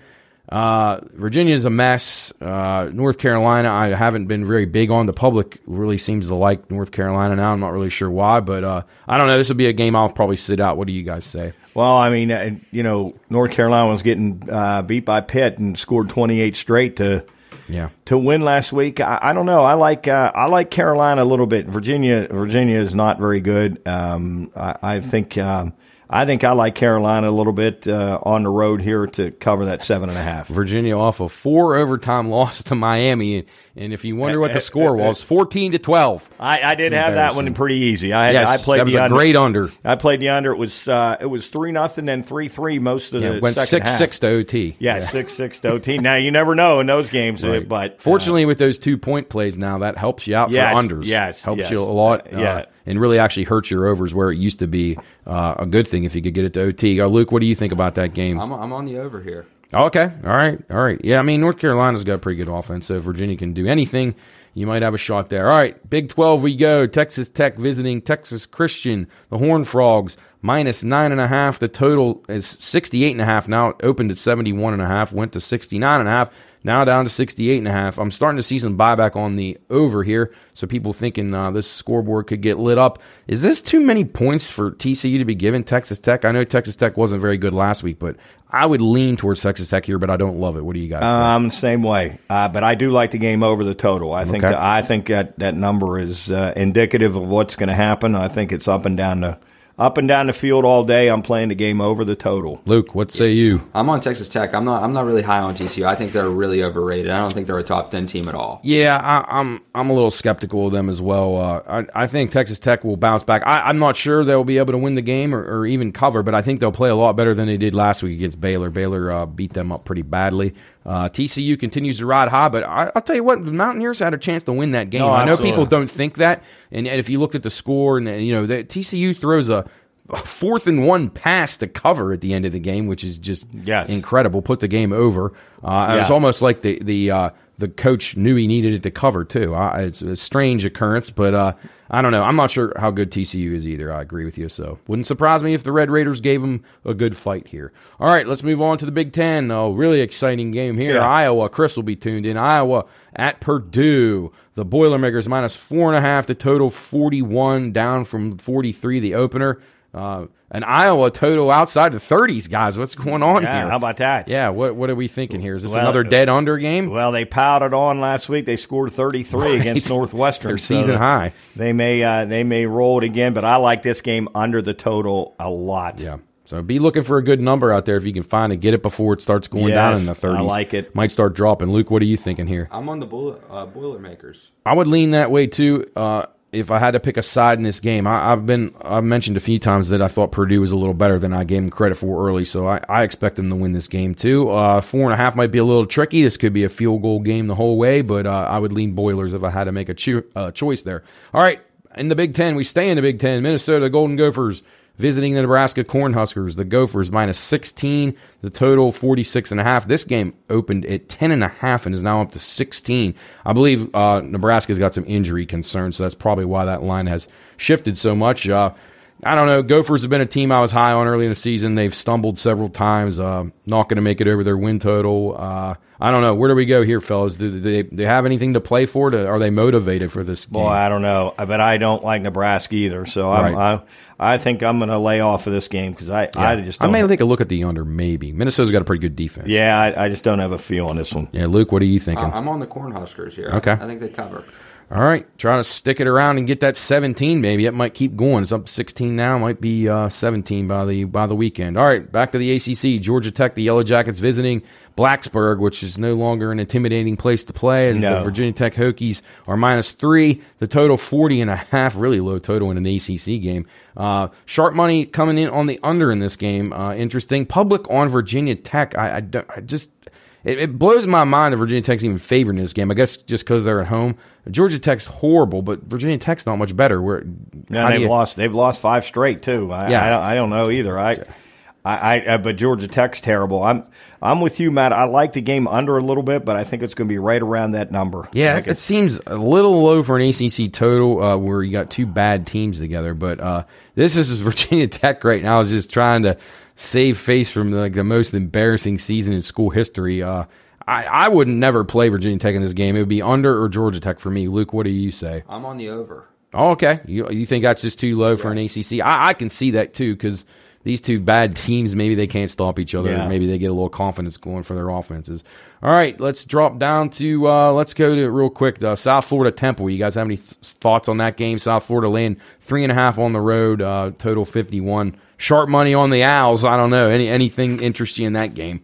Uh, Virginia is a mess. Uh, North Carolina, I haven't been very big on. The public really seems to like North Carolina now. I'm not really sure why, but uh, I don't know. This will be a game I'll probably sit out. What do you guys say? Well, I mean, uh, you know, North Carolina was getting uh, beat by Pitt and scored 28 straight to Yeah. to win last week. I, I don't know. I like uh, I like Carolina a little bit. Virginia Virginia is not very good. Um, I, I think um, I think I like Carolina a little bit uh, on the road here to cover that seven and a half. Virginia off a four overtime loss to Miami, and, and if you wonder what the score was, fourteen to twelve. I, I did have that one pretty easy. I had, Yes, I played that was the a under. great under. I played the under. It was uh, it was three nothing then three three most of Yeah, the went second six half. six to OT. Yeah, six six to OT. Now you never know in those games, uh, Right. but uh, fortunately, with those two point plays now, that helps you out Yes, for unders. yes, helps yes. you a lot. Uh, yeah. uh, and really actually hurts your overs where it used to be uh, a good thing if you could get it to OT. Uh, Luke, what do you think about that game? I'm, I'm on the over here. Oh, okay. All right. All right. Yeah, I mean, North Carolina's got a pretty good offense, so if Virginia can do anything, you might have a shot there. All right. Big 12 we go. Texas Tech visiting Texas Christian. The Horned Frogs minus nine and a half. The total is 68 and a half now. It opened at 71 and a half, went to 69 and a half. Now down to 68 and a half. I'm starting to see some buyback on the over here, so people thinking uh, this scoreboard could get lit up. Is this too many points for TCU to be given Texas Tech? I know Texas Tech wasn't very good last week, but I would lean towards Texas Tech here, but I don't love it. What do you guys say? Um, same way, uh, but I do like the game over the total. I think Okay. that, I think that that number is uh, indicative of what's going to happen. I think it's up and down the up and down the field all day. I'm playing the game over the total. Luke, what say you? I'm on Texas Tech. I'm not. I'm not really high on TCU. I think they're really overrated. I don't think they're a top ten team at all. Yeah, I, I'm I'm a little skeptical of them as well. Uh, I, I think Texas Tech will bounce back. I, I'm not sure they'll be able to win the game or, or even cover, but I think they'll play a lot better than they did last week against Baylor. Baylor uh, beat them up pretty badly. Uh, TCU continues to ride high, but I, I'll tell you what, the Mountaineers had a chance to win that game. I know people don't think that, and, and if you looked at the score, and you know, the, TCU throws a fourth and one pass to cover at the end of the game, which is just Yes. incredible. Put the game over. Uh, It was almost like the the uh, the coach knew he needed it to cover too. Uh, it's a strange occurrence, but uh, I don't know. I'm not sure how good TCU is either. I agree with you. So wouldn't surprise me if the Red Raiders gave them a good fight here. All right, let's move on to the Big Ten. Oh, really exciting game here. Yeah. Iowa. Chris will be tuned in. Iowa at Purdue. The Boilermakers minus four and a half. The total 41 down from 43. The opener. Uh, an Iowa total outside the 30s, guys. What's going on Yeah, here? how about that? Yeah, what what are we thinking here? Is this Well, another dead under game? Well, they piled it on last week. They scored 33 against Northwestern. Their so season high. They may uh, they may roll it again, but I like this game under the total a lot. Yeah. So be looking for a good number out there if you can find it. Get it before it starts going Yes, down in the 30s. I like it. Might start dropping. Luke, what are you thinking here? I'm on the Boiler, uh, Boilermakers. I would lean that way too. Uh, if I had to pick a side in this game, I, I've been I've mentioned a few times that I thought Purdue was a little better than I gave them credit for early, so I, I expect them to win this game too. Uh, four and a half might be a little tricky. This could be a field goal game the whole way, but uh, I would lean Boilers if I had to make a cho- uh, choice there. All right, in the Big Ten, we stay in the Big Ten. Minnesota Golden Gophers visiting the Nebraska Cornhuskers. The Gophers minus 16, the total 46 and a half. This game opened at 10 and a half and is now up to 16. I believe uh, Nebraska's got some injury concerns, so that's probably why that line has shifted so much. Uh, I don't know. Gophers have been a team I was high on early in the season. They've stumbled several times. Uh, not going to make it over their win total. Uh, I don't know. Where do we go here, fellas? Do they, do they have anything to play for? To, are they motivated for this game? Boy, I don't know, but I don't like Nebraska either. So I'm, Right. I I think I'm going to lay off of this game because I I just I don't may take a look at the under. Maybe Minnesota's got a pretty good defense. yeah I, I just don't have a feel on this one. Yeah, Luke, what are you thinking? I- I'm on the Cornhuskers here. Okay. I think they cover. All right, trying to stick it around and get that 17. Maybe it might keep going. It's up 16 now. Might be uh, 17 by the by the weekend. All right, back to the ACC. Georgia Tech, the Yellow Jackets visiting Blacksburg, which is no longer an intimidating place to play. As the Virginia Tech Hokies are minus three. The total 40 and a half. Really low total in an ACC game. Uh, sharp money coming in on the under in this game. Uh, interesting. Public on Virginia Tech. I, I, I just it, it blows my mind that Virginia Tech's even favoring this game. I guess just because they're at home. Georgia Tech's horrible, but Virginia Tech's not much better. Where how they've you- lost. They've lost five straight too. I, Yeah. I, don't, I don't know either. I, I, I, but Georgia Tech's terrible. I'm, I'm with you, Matt. I like the game under a little bit, but I think it's going to be right around that number. Yeah, Like it seems a little low for an ACC total uh, where you got two bad teams together. But uh, this is [LAUGHS] Virginia Tech right now is just trying to save face from like the most embarrassing season in school history. Uh, I, I would never play Virginia Tech in this game. It would be under or Georgia Tech for me. Luke, what do you say? I'm on the over. Oh, okay. You, you think that's just too low for an ACC? I, I can see that too because these two bad teams, maybe they can't stop each other. Yeah. Maybe they get a little confidence going for their offenses. All right, let's drop down to, uh, let's go to real quick, uh, South Florida Temple. You guys have any th- thoughts on that game? South Florida laying three and a half on the road, uh, total 51. Sharp money on the Owls. I don't know. Any Anything interest you in that game?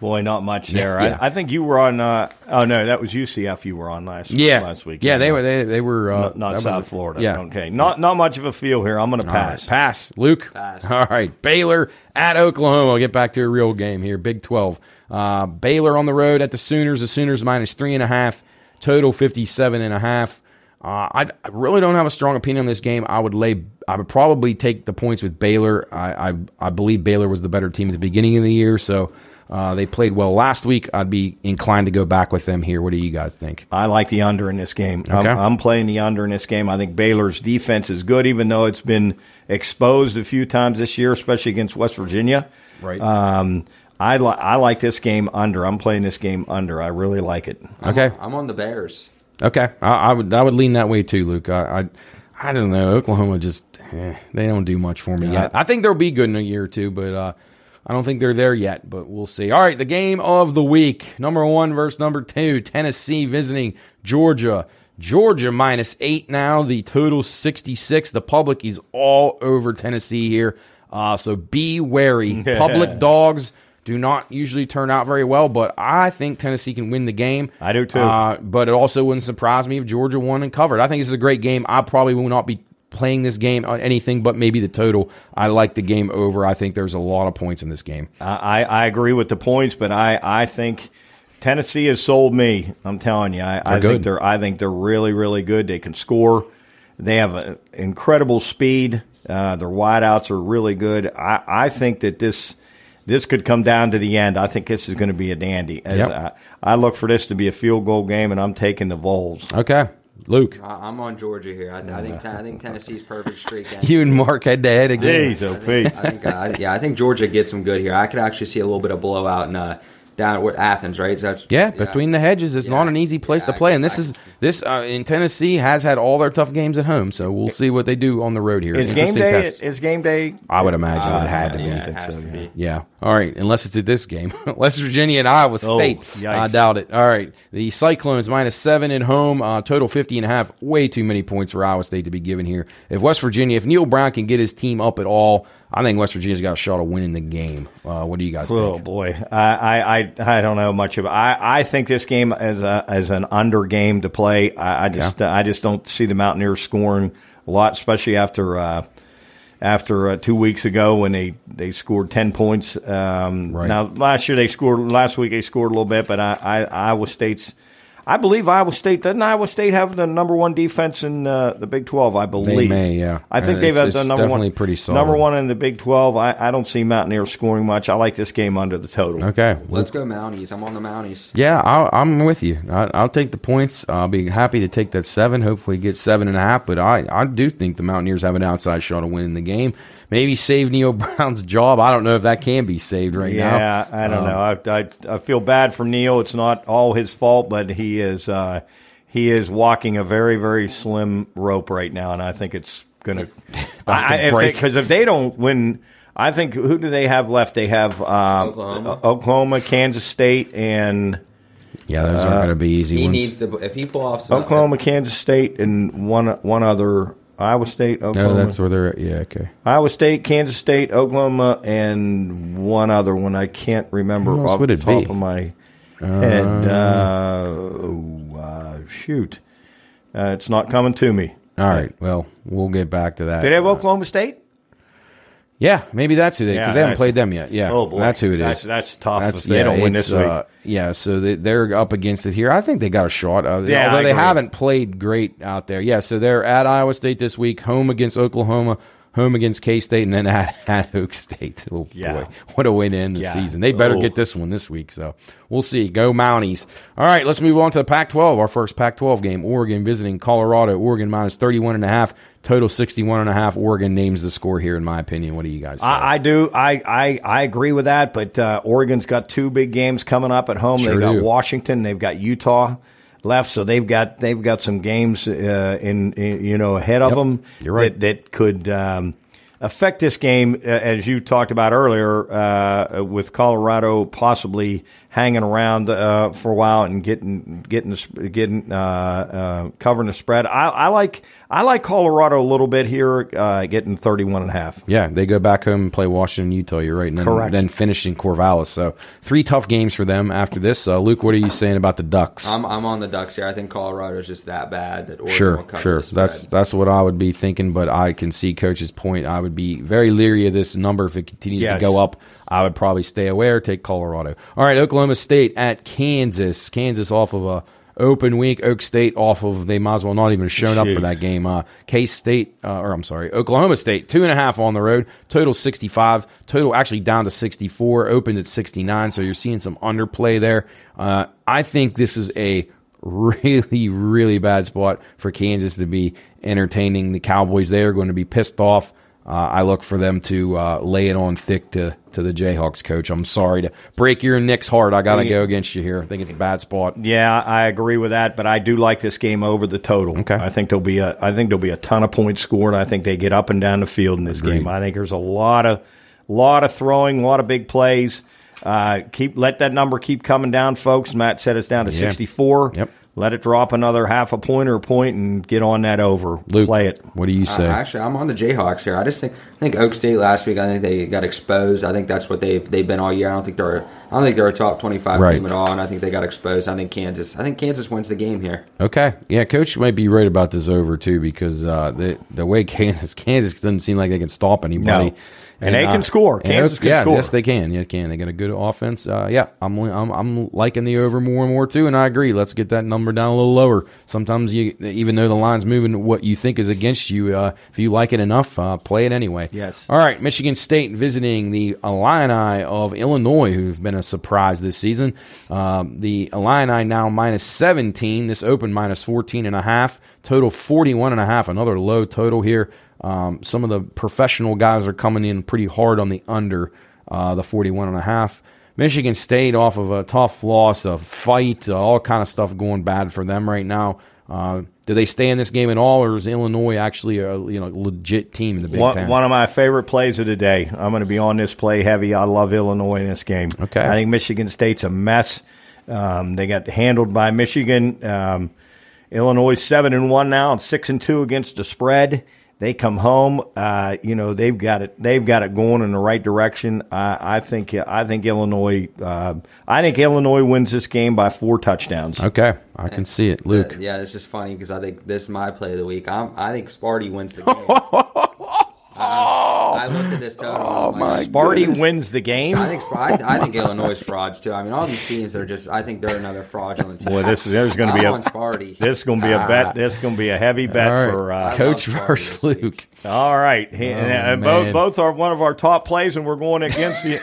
Boy, not much there. Yeah. I, I think you were on. Uh, oh no, that was UCF. You were on last. Yeah. last week. Yeah, they were, they, they were, uh, not, not South a- Florida. Yeah. Okay. Not not much of a feel here. I'm going to All right, pass. pass. Luke. Pass. All right. Baylor at Oklahoma. I'll get back to a real game here. Big 12. Uh, Baylor on the road at the Sooners. The Sooners minus three and a half. Total 57 and a half. Uh, I, I really don't have a strong opinion on this game. I would lay. I would probably take the points with Baylor. I I, I believe Baylor was the better team at the beginning of the year, so uh, they played well last week. I'd be inclined to go back with them here. What do you guys think? I like the under in this game. I'm, I'm playing the under in this game. I think Baylor's defense is good, even though it's been exposed a few times this year, especially against West Virginia. Right. Um, I li- I like this game under. I'm playing this game under. I really like it. Okay. I'm on the Bears. Okay, I, I would I would lean that way too, Luke. I I, I don't know. Oklahoma just eh, they don't do much for me Yeah. yet. I think they'll be good in a year or two, but uh, I don't think they're there yet. But we'll see. All right, the game of the week: number one versus number two. Tennessee visiting Georgia. Georgia minus eight now. The total sixty six. The public is all over Tennessee here. Uh, so be wary. [LAUGHS] Public dogs do not usually turn out very well, but I think Tennessee can win the game. I do too. Uh, but it also wouldn't surprise me if Georgia won and covered. I think this is a great game. I probably will not be playing this game on anything but maybe the total. I like the game over. I think there's a lot of points in this game. I, I agree with the points, but I, I think Tennessee has sold me. I'm telling you, I, I think they're I think they're really really good. They can score. They have a, incredible speed. Uh, their wideouts are really good. I, I think that this this could come down to the end. I think this is going to be a dandy. As Yep. I, I look for this to be a field goal game, and I'm taking the Vols. Okay, Luke, I, I'm on Georgia here. I, I think I think Tennessee's perfect streak. [LAUGHS] you and Mark head to head again. Jeez, I OP. think, I think uh, yeah, I think Georgia gets some good here. I could actually see a little bit of blowout in uh, down at Athens, right? Is that, Yeah, between the hedges, it's Yeah. not an easy place to play. And this is this uh, in Tennessee has had all their tough games at home, so we'll see what they do on the road here. Is game day? test. Is game day? I would imagine Uh, it had to be. yeah, it has so, to yeah. be. Yeah. All right. Unless it's at this game. [LAUGHS] West Virginia and Iowa Oh, State. yikes. I doubt it. All right. The Cyclones minus seven at home. Uh, total 50 and a half. Way too many points for Iowa State to be given here. If West Virginia, if Neal Brown can get his team up at all, I think West Virginia's got a shot of winning the game. Uh, what do you guys Oh think? Oh boy, I, I, I, don't know much about. I, I think this game as a as an under game to play. I, I just I just don't see the Mountaineers scoring a lot, especially after uh, after uh, two weeks ago when they, they scored ten points. Um, Right. Now last year they scored. Last week they scored a little bit, but I, I Iowa State's. I believe Iowa State doesn't Iowa State have the number one defense in uh, the Big Twelve. I believe may, yeah. I think Uh, they've had the number definitely one, pretty solid. number one in the Big Twelve. I, I don't see Mountaineers scoring much. I like this game under the total. Okay. Let's go Mounties. I'm on the Mounties. Yeah, I'll, I'm with you. I, I'll take the points. I'll be happy to take that seven. Hopefully, get seven and a half. But I, I do think the Mountaineers have an outside shot of winning the game. Maybe save Neal [LAUGHS] Brown's job. I don't know if that can be saved right now. Yeah, I don't know. I, I I feel bad for Neal. It's not all his fault, but he is uh, he is walking a very very slim rope right now, and I think it's gonna [LAUGHS] break. because if, they don't win. I think who do they have left? They have um, Oklahoma. Oklahoma, Kansas State, and Yeah, those aren't going to be easy He ones. needs to if he pull off some, Oklahoma, Kansas State, and one one other Iowa State. no, Oklahoma, that's where they're at. Yeah, okay. Iowa State, Kansas State, Oklahoma, and one other one I can't remember else off would the it top be? of my head. Uh, oh, uh, shoot, uh, it's not coming to me. All right. Well, we'll get back to that. Did they have Uh, Oklahoma State? Yeah, maybe that's who they because Yeah, they haven't that's- played them yet. Yeah, Oh, boy. that's who it is. That's- that's tough if they don't win it's, this week. uh, yeah, so they, they're up against it here. I think they got a shot. Uh, Yeah, although I they agree. haven't played great out there. Yeah, so they're at Iowa State this week, home against Oklahoma, home against K State, and then at, [LAUGHS] at Oak State. Oh Yeah. boy, what a way to end the Yeah. season! They better Oh. get this one this week. So we'll see. Go Mounties! All right, let's move on to the Pac-12. Our first Pac-12 game: Oregon visiting Colorado. Oregon minus 31 and a half. Total 61 and a half. Oregon names the score here, in my opinion. What do you guys say? I, I do. I, I, I agree with that. But uh, Oregon's got two big games coming up at home. Sure they've got do. Washington. They've got Utah left. So they've got they've got some games uh, in, in you know ahead of Yep. them You're right. that that could. Um, Affect this game, uh, as you talked about earlier, uh, with Colorado possibly hanging around uh, for a while and getting getting getting uh, uh, covering the spread. I, I like I like Colorado a little bit here, uh, getting 31 and a half. Yeah, they go back home and play Washington, Utah. You're right. And then, Correct. Then finish in Corvallis. So three tough games for them after this. Uh, Luke, what are you saying about the Ducks? I'm I'm on the Ducks here. I think Colorado's just that bad that Oregon sure, will cover sure. the. That's that's what I would be thinking. But I can see Coach's point. I would be very leery of this number if it continues to go up. I would probably stay away or take Colorado. All right, Oklahoma State at Kansas. Kansas off of a open week. Oak State off of they might as well not even have shown up for that game. Uh, K State, uh, or I'm sorry, Oklahoma State, two and a half on the road. Total 65. Total actually down to 64. Opened at 69. So you're seeing some underplay there. Uh, I think this is a really, really bad spot for Kansas to be entertaining the Cowboys. They are going to be pissed off. Uh, I look for them to uh, lay it on thick to, to the Jayhawks coach. I'm sorry to break your Knicks heart. I got to go against you here. I think it's a bad spot. Yeah, I agree with that, but I do like this game over the total. Okay. I think there'll be a I think there'll be a ton of points scored. I think they get up and down the field in this game. I think there's a lot of lot of throwing, a lot of big plays. Uh, keep let that number keep coming down, folks. Matt set us down to Yeah. 64. Yep. Let it drop another half a point or a point and get on that over. Luke, Play it. What do you Uh, say? actually, I'm on the Jayhawks here. I just think I think Oak State last week. I think they got exposed. I think that's what they've they've been all year. I don't think they're I don't think they're a top 25 Right. team at all. And I think they got exposed. I think Kansas. I think Kansas wins the game here. Okay, yeah, coach might be right about this over too because uh, the the way Kansas Kansas doesn't seem like they can stop anybody. No. And they can score. Kansas can yeah, score. Yes, they can. Yeah, can. They got a good offense. Uh, yeah, I'm, I'm I'm liking the over more and more too, and I agree. Let's get that number down a little lower. Sometimes you, even though the line's moving, what you think is against you, uh, if you like it enough, uh, play it anyway. Yes. All right, Michigan State visiting the Illini of Illinois, who've been a surprise this season. Um, the Illini now minus 17. This open minus 14 and a half. Total 41 and a half. Another low total here. Um, some of the professional guys are coming in pretty hard on the under uh, the 41 and a half. Michigan State off of a tough loss, a fight, uh, all kind of stuff going bad for them right now. Uh, do they stay in this game at all, or is Illinois actually a you know legit team in the Big One, Ten? one of my favorite plays of the day. I'm going to be on this play heavy. I love Illinois in this game. Okay. I think Michigan State's a mess. Um, they got handled by Michigan. Um, Illinois seven and one now, and six and two against the spread. They come home. Uh, you know they've got it. They've got it going in the right direction. I, I think. I think Illinois. Uh, I think Illinois wins this game by four touchdowns. Okay, I can see it, Luke. Uh, yeah, this is funny because I think this is my play of the week. I'm, I think Sparty wins the [LAUGHS] game. I, I looked at this total. Oh my Sparty wins the game. I think I, I think [LAUGHS] Illinois is frauds too. I mean, all these teams are just. I think they're another fraudulent team. Boy, this is there's going to be a Sparty. this is going to be a bet. This is going to be a heavy bet All right, for. Uh, Coach love versus. Luke. All right, He- and both both are one of our top plays, and we're going against the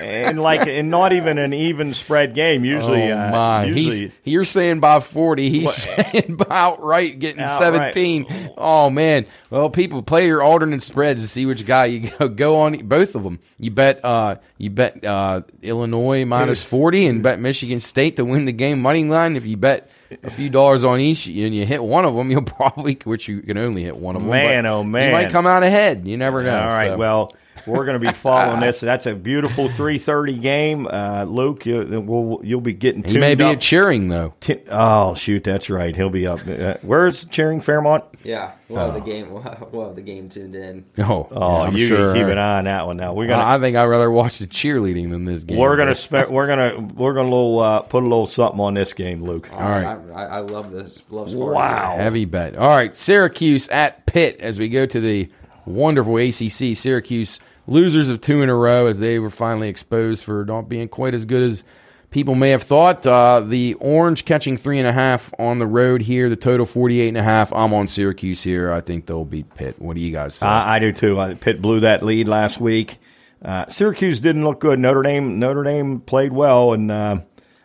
and like and not even an even spread game. Usually, oh uh, my! usually He's you're saying by forty. He's saying by outright getting Outright. seventeen. Oh man! Well, people play your alternate spreads to see which guy you go, go on. Both of them. You bet. Uh, you bet uh, Illinois minus forty, and bet Michigan State to win the game money line. If you bet. A few dollars on each, and you hit one of them, you'll [LAUGHS] probably, which you can only hit one of them. Man, oh, you might come out ahead. You never know. All right, so. well. We're going to be [LAUGHS] following this. That's a beautiful 3:30 game, uh, Luke. You, we'll, you'll be getting he may be up. cheering though. Ti- oh shoot, that's right. He'll be up. Uh, where's cheering Fairmont? Yeah, we'll have the game. We'll have, we'll have the game tuned in. Oh, Oh, yeah, I'm you sure. keep an eye on that one. Now we're gonna I think I'd rather watch the cheerleading than this game. we're gonna spe- we're gonna we're gonna little, uh, put a little something on this game, Luke. All right. I, I love this. Love Sparty. Wow. Heavy bet. All right, Syracuse at Pitt as we go to the wonderful ACC. Syracuse losers of two in a row as they were finally exposed for not being quite as good as people may have thought. Uh, the Orange catching three and a half on the road here. The total 48 and a half. I'm on Syracuse here. I think they'll beat Pitt. What do you guys say? I, I do too. I, Pitt blew that lead last week. Uh, Syracuse didn't look good. Notre Dame Notre Dame played well, and uh,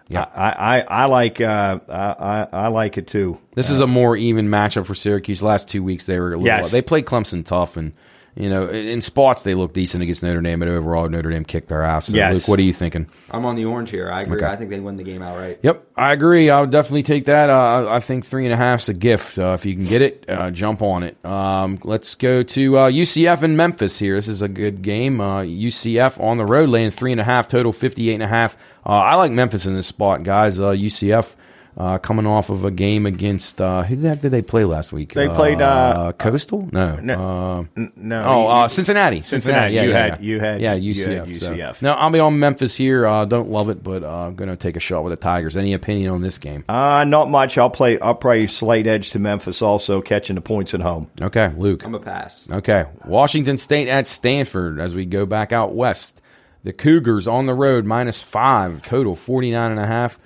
Yeah. I, I, I like uh, I, I I like it too. This is a more even matchup for Syracuse. Last two weeks they were a little. Yes. They played Clemson tough, and you know in in spots they look decent against Notre Dame, but overall Notre Dame kicked their ass. So, Yes. Luke, what are you thinking? I'm on the orange here. I agree. Okay. I think they win the game outright. Yep, I agree. I would definitely take that. Uh, I think three and a half's a gift. Uh, if you can get it, uh, jump on it. Um, let's go to uh, UCF and Memphis here. This is a good game. Uh, UCF on the road, laying three and a half, total 58 and a half. Uh, I like Memphis in this spot, guys. Uh, UCF uh, coming off of a game against uh, who the heck did they play last week? They played, uh, Coastal. No, no, Uh, N- no, Oh, you- uh, Cincinnati. Cincinnati. Yeah, You yeah, had- yeah. you had- yeah you UCF. had so- UCF. No, I'll be on Memphis here. Uh, don't love it, but uh, I'm going to take a shot with the Tigers. Any opinion on this game? Uh, not much. I'll play. I'll play slight edge to Memphis, also catching the points at home. Okay, Luke. I'm a pass. Okay, Washington State at Stanford as we go back out west. The Cougars on the road minus five total 49 and a half.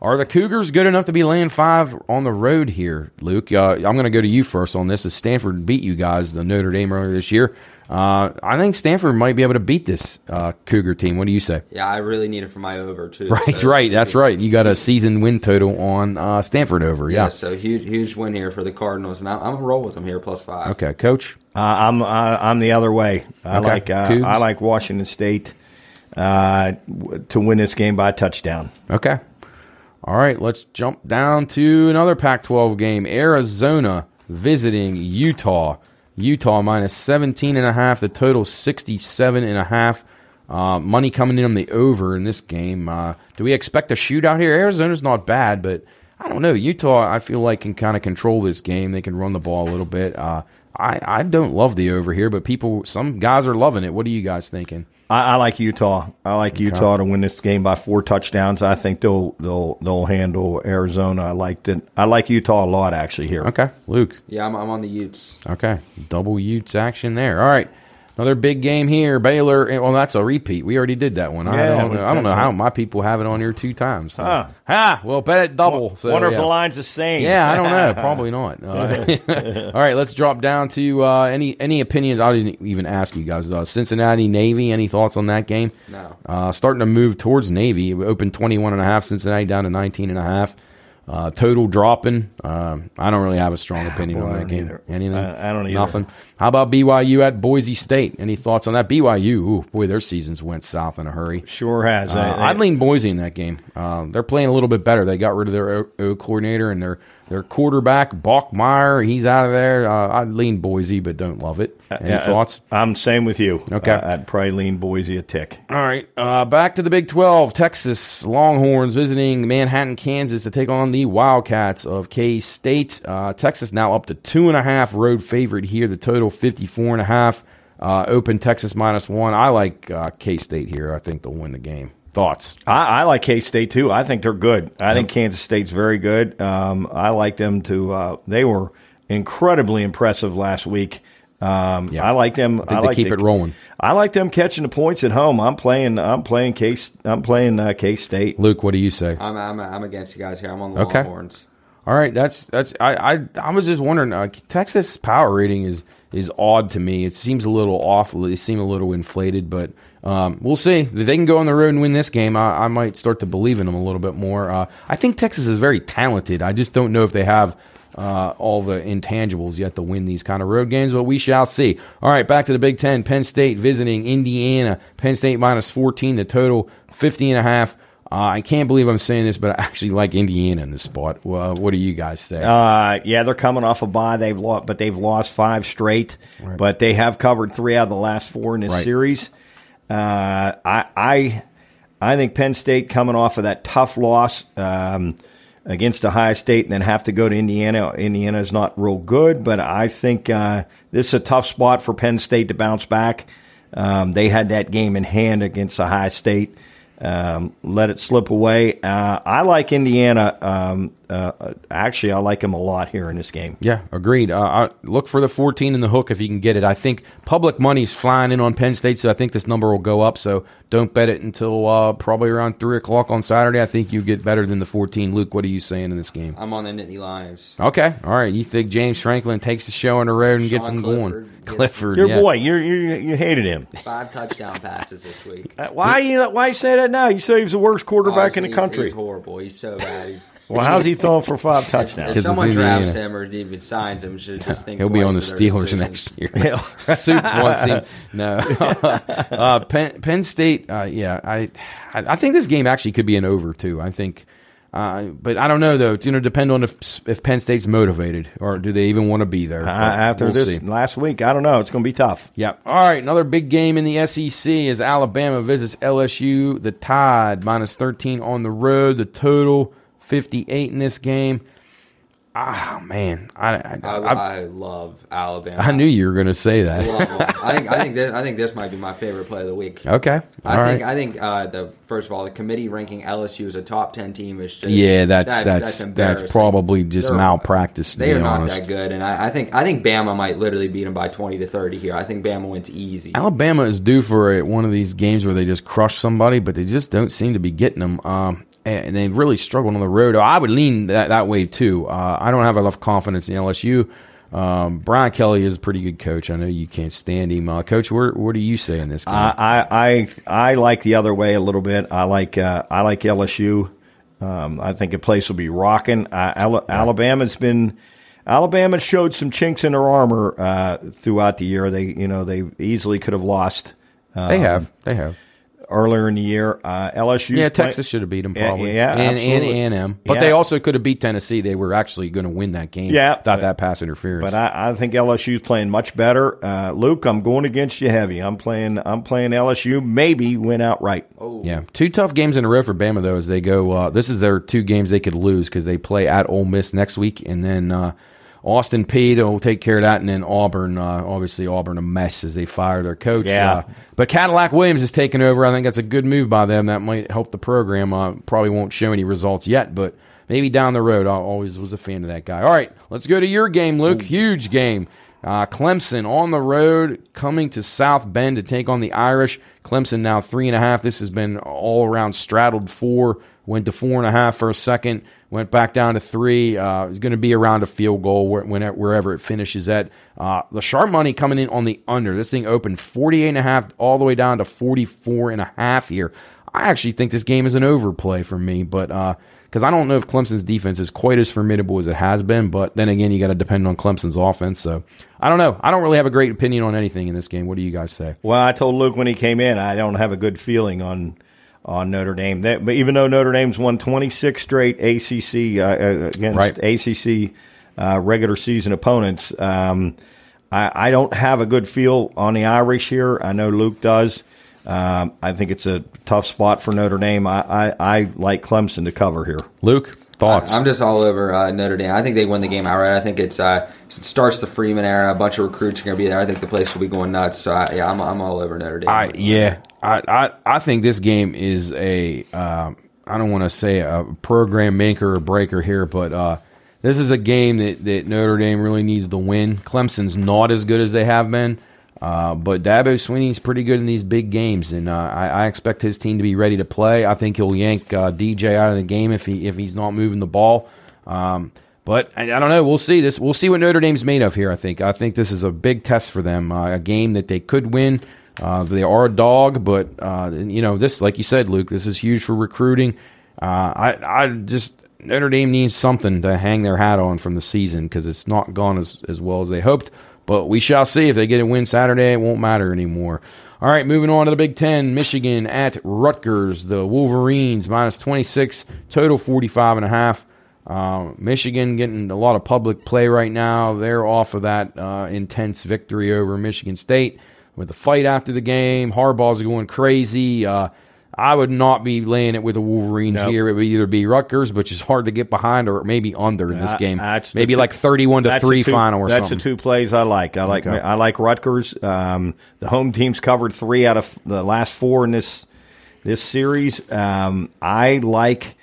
Are the Cougars good enough to be laying five on the road here, Luke? Uh, I'm going to go to you first on this. As Stanford beat you guys, the Notre Dame earlier this year, uh, I think Stanford might be able to beat this uh, Cougar team. What do you say? Yeah, I really need it for my over too. [LAUGHS] Right, So- right. That's right. You got a season win total on uh, Stanford over. Yeah, Yeah. so huge, huge win here for the Cardinals, and I'm, I'm gonna roll with them here plus five. Okay, Coach. Uh, I'm I, I'm the other way. I Okay. like uh, I like Washington State uh, to win this game by a touchdown. Okay. All right, let's jump down to another Pac 12 game. Arizona visiting Utah. Utah minus 17 and a half. The total 67 and a half. Uh, money coming in on the over in this game. Uh, do we expect a shootout here? Arizona's not bad, but I don't know. Utah, I feel like can kind of control this game. They can run the ball a little bit. Uh, I I don't love the over here, but people, some guys are loving it. What are you guys thinking? I, I like Utah. I like Utah to win this game by four touchdowns. I think they'll they'll they'll handle Arizona. I like it. I like Utah a lot actually here. Okay, Luke. Yeah, I'm, I'm on the Utes. Okay, double Utes action there. All right, another big game here. Baylor. Well, that's a repeat. We already did that one. I don't, know, I don't know how my people have it on here two times. So. Huh. Ah, well, bet it double. So, Wonder if yeah. the line's the same. Yeah, I don't know. [LAUGHS] Probably not. [LAUGHS] Uh, [LAUGHS] all right, let's drop down to uh, any any opinions. I didn't even ask you guys. Uh, Cincinnati Navy. Any thoughts on that game? No. Uh, starting to move towards Navy. It opened 21 and a half. Cincinnati down to 19 and a half. Uh, total dropping. Um, I don't really have a strong opinion boy, on that game. either. Anything? I- I don't either. Nothing. How about BYU at Boise State? Any thoughts on that? BYU. Ooh, boy, their seasons went south in a hurry. sure has. Uh, I- I'd lean Boise in that game. Uh, they're playing a little bit better. They got rid of their O, o coordinator and their their quarterback Bachmeier. He's out of there. Uh, I'd lean Boise, but don't love it. Any Yeah, thoughts? I'm same with you. Okay. Uh, I'd probably lean Boise a tick. All right, uh, back to the Big 12. Texas Longhorns visiting Manhattan, Kansas to take on the Wildcats of K State. Uh, Texas now up to two and a half road favorite here. The total 54 and a half. Uh, open Texas minus one. I like uh, K State here. I think they'll win the game. Thoughts? I, I like K State too. I think they're good. I think Kansas State's very good. Um, I like them to. Uh, they were incredibly impressive last week. Um, Yeah. I like them. I, think they like keep the- it rolling. I like them catching the points at home. I'm playing. I'm playing K. I'm playing uh, K State. Luke, what do you say? I'm, I'm, I'm against you guys here. I'm on the Okay. Longhorns. All right, that's that's. I I, I was just wondering. Uh, Texas power rating is is odd to me. It seems a little off. They seem a little inflated, but um, we'll see. If they can go on the road and win this game, I, I might start to believe in them a little bit more. Uh, I think Texas is very talented. I just don't know if they have uh, all the intangibles yet to win these kind of road games, but we shall see. All right, back to the Big Ten. Penn State visiting Indiana. Penn State minus 14, the total 50 and a half. Uh, I can't believe I'm saying this, but I actually like Indiana in this spot. Well, what do you guys say? Uh, yeah, they're coming off a bye. They've lost, but they've lost five straight. But they have covered three out of the last four in this Right. series. Uh, I, I, I think Penn State coming off of that tough loss um, against Ohio State and then have to go to Indiana. Indiana is not real good, but I think uh, this is a tough spot for Penn State to bounce back. Um, they had that game in hand against Ohio State. Um, let it slip away. Uh, I like Indiana. Uh, actually, I like him a lot here in this game. Yeah, agreed. Uh, I, look for the 14 in the hook if you can get it. I think public money's flying in on Penn State, so I think this number will go up. So don't bet it until uh, probably around 3 o'clock on Saturday. I think you get better than the 14. Luke, what are you saying in this game? I'm on the Nittany Lions. Okay, all right. You think James Franklin takes the show on the road and gets Sean them going? Clifford. Clifford, Your yeah. boy, you you you hated him. Five touchdown passes this week. Uh, Why you why you say that now? You say he's the worst quarterback in the he's- country. He's horrible. He's so bad. Well, how's he throwing for five touchdowns? If someone Indiana. drafts him or even signs him, should just think He'll be on the twice of their Steelers next year. [LAUGHS] Soup wants him. No. [LAUGHS] [LAUGHS] uh, Penn, Penn State, uh, yeah, I, I I think this game actually could be an over too. I think, uh, but I don't know though. It's going to depend on if if Penn State's motivated or do they even want to be there. Uh, after we'll this see. last week, I don't know. It's going to be tough. Yeah. All right. Another big game in the SEC is Alabama visits LSU. The Tide minus 13 on the road. The total 58 in this game. Ah, man. I, I, I, I, I love Alabama. I knew you were going to say that. I think I think this, I think this might be my favorite play of the week. Okay. I All think right. I think uh, the first of all the committee ranking LSU as a top ten team is just Yeah, that's that's that's, embarrassing. probably just They're- malpractice. They are not honest. that good, and I, I think I think Bama might literally beat them by twenty to thirty here. I think Bama wins easy. Alabama is due for a, one of these games where they just crush somebody, but they just don't seem to be getting them. Um, and they really struggled on the road. I would lean that, that way too. Uh, I don't have enough confidence in LSU. Um, Brian Kelly is a pretty good coach. I know you can't stand him, uh, Coach. What, what do you say in this game? I, I I like the other way a little bit. I like uh, I like LSU. Um, I think the place will be rocking. Uh, Alabama's been Alabama showed some chinks in their armor uh, throughout the year. They you know they easily could have lost. Um, they have. They have earlier in the year. Uh, LSU, yeah, Texas should have beat them probably. Yeah, and absolutely. and A&M, but Yeah. they also could have beat Tennessee. They were actually going to win that game. Yeah, without but- that pass interference. But I, I think LSU's playing much better. Uh, Luke, I'm going against you heavy. I'm playing. I'm playing LSU. Maybe win outright. Oh. Yeah, two tough games in a row for Bama though. As they go, uh, this is their two games they could lose because they play at Ole Miss next week, and then uh, Austin Peay will take care of that, and then Auburn. Uh, obviously, Auburn a mess as they fire their coach. Yeah. Uh, but Cadillac Williams is taking over. I think that's a good move by them. That might help the program. Uh, probably won't show any results yet, but maybe down the road. I always was a fan of that guy. All right, let's go to your game, Luke. Huge game. Uh, Clemson on the road, coming to South Bend to take on the Irish. Clemson now three and a half. This has been all around straddled four. Went to four and a half for a second. Went back down to three. Uh, it's going to be around a field goal where, when, wherever it finishes at. Uh, the sharp money coming in on the under. This thing opened 48 and a half all the way down to 44 and a half here. I actually think this game is an overplay for me, but because I don't know if Clemson's defense is quite as formidable as it has been. But then again, you got to depend on Clemson's offense. So I don't know. I don't really have a great opinion on anything in this game. What do you guys say? Well, I told Luke when he came in, I don't have a good feeling on on Notre Dame. That, but even though Notre Dame's won 26 straight ACC uh, uh, against Right. ACC uh, regular season opponents, um, I, I don't have a good feel on the Irish here. I know Luke does. Um, I think it's a tough spot for Notre Dame. I, I, I like Clemson to cover here. Luke, thoughts? I'm just all over uh, Notre Dame. I think they win the game outright. I think it's uh, it starts the Freeman era. A bunch of recruits are going to be there. I think the place will be going nuts. So I, yeah, I'm, I'm all over Notre Dame. I yeah, I, I I think this game is a um, I don't want to say a program maker or breaker here, but uh, this is a game that, that Notre Dame really needs to win. Clemson's not as good as they have been, uh, but Dabo Swinney's pretty good in these big games, and uh, I, I expect his team to be ready to play. I think he'll yank uh, DJ out of the game if he if he's not moving the ball. Um, but I, I don't know. We'll see this. We'll see what Notre Dame's made of here. I think. I think this is a big test for them. Uh, a game that they could win. Uh, they are a dog, but uh, you know this, like you said, Luke. This is huge for recruiting. I, I just Notre Dame needs something to hang their hat on from the season because it's not gone as as well as they hoped. But we shall see if they get a win Saturday. It won't matter anymore. All right, moving on to the Big Ten. Michigan at Rutgers. The Wolverines minus twenty six, total forty five and a half. Uh, Michigan getting a lot of public play right now. They're off of that uh, intense victory over Michigan State with the fight after the game. Harbaugh's going crazy. Uh, I would not be laying it with the Wolverines Nope. here. It would either be Rutgers, which is hard to get behind, or maybe under in this Uh, game. that's the maybe two- like thirty-one to three two- final or that's something. the two plays I like. I like Okay. I like Rutgers. Um, the home team's covered three out of the last four in this this series. Um, I like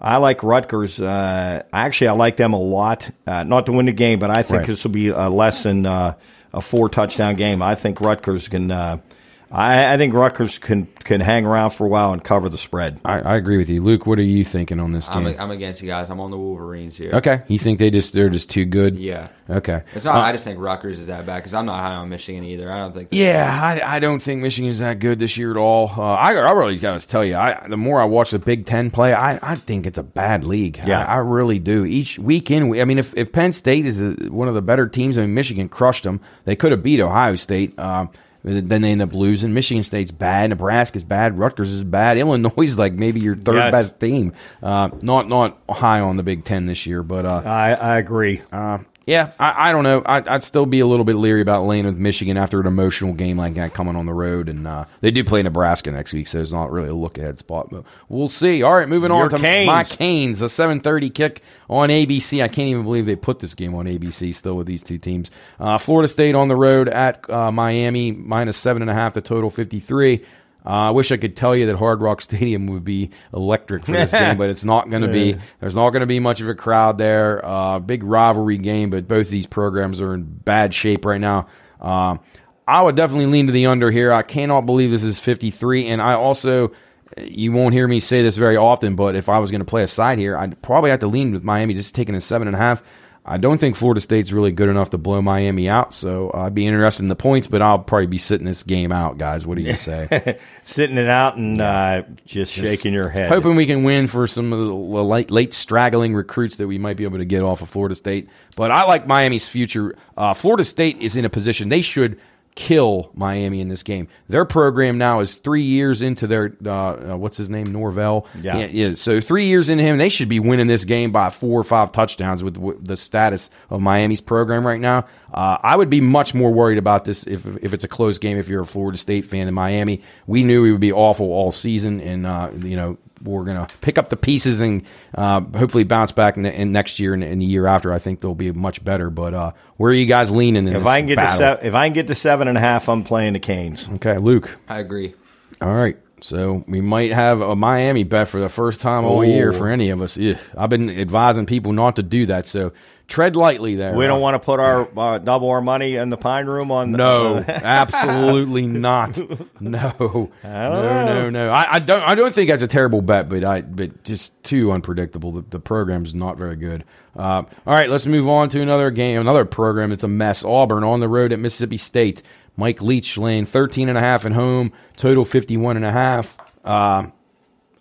I like Rutgers. Uh, actually, I like them a lot. Uh, not to win the game, but I think Right. this will be a less than uh, a four touchdown game. I think Rutgers can. Uh, I, I think Rutgers can can hang around for a while and cover the spread. I, I agree with you, Luke. What are you thinking on this I'm, game? I'm against you guys. I'm on the Wolverines here. okay, you think they just they're just too good? Yeah. Okay. It's not. Uh, I just think Rutgers is that bad because I'm not high on Michigan either. I don't think. Yeah, I, I don't think Michigan's that good this year at all. Uh, I, I really got to tell you, I, the more I watch the Big Ten play, I, I think it's a bad league. Yeah. I, I really do. Each weekend, in, I mean, if, if Penn State is a, one of the better teams, I mean, Michigan crushed them. They could have beat Ohio State. Um, then they end up losing. Michigan State's bad. Nebraska's bad. Rutgers is bad. Illinois is like maybe your third Yes. best team. Uh, not not high on the Big Ten this year, but uh, I, I agree. uh, yeah, I, I don't know. I, I'd still be a little bit leery about laying with Michigan after an emotional game like that coming on the road, and uh, they do play Nebraska next week, so it's not really a look ahead spot. But we'll see. All right, moving Your on to Canes. my Canes, a seven thirty kick on ABC. I can't even believe they put this game on ABC still with these two teams. Uh, Florida State on the road at uh, Miami minus seven and a half. The total fifty three. Uh, I wish I could tell you that Hard Rock Stadium would be electric for this game, but it's not going to be. [LAUGHS] There's not going to be much of a crowd there. Uh, big rivalry game, but both of these programs are in bad shape right now. Uh, I would definitely lean to the under here. I cannot believe this is 53, and I also you won't hear me say this very often, but if I was going to play a side here, I'd probably have to lean with Miami, just taking a seven and a half. I don't think Florida State's really good enough to blow Miami out, so I'd be interested in the points, but I'll probably be sitting this game out, guys. What do you say? [LAUGHS] Sitting it out and uh, just, shaking your head. Hoping we can win for some of the late, late straggling recruits that we might be able to get off of Florida State. But I like Miami's future. Uh, Florida State is in a position they should – kill Miami in this game. Their program now is three years into their uh, uh, what's his name Norvell. Yeah. So three years into him, they should be winning this game by four or five touchdowns with, with the status of Miami's program right now. Uh, I would be much more worried about this if if it's a close game. If you're a Florida State fan in Miami, we knew we would be awful all season, and uh, you know we're going to pick up the pieces and uh, hopefully bounce back in, the, in next year and, and, the year after. I think they'll be much better. But uh, where are you guys leaning? if I can get battle? to seven, if I can get to seven and a half, I'm playing the Canes. Okay, Luke. I agree. All right. So we might have a Miami bet for the first time all year for any of us. Ugh. I've been advising people not to do that. So tread lightly there. We don't want to put our uh, double our money in the Pine Room on. No, [LAUGHS] absolutely not. No, no, no, no. I, I, don't. I don't think that's a terrible bet, but I, but just too unpredictable. The, the program's not very good. Uh, all right, let's move on to another game, another program. It's a mess. Auburn on the road at Mississippi State. Mike Leach laying 13 and a half at home, total 51 and a half. Uh,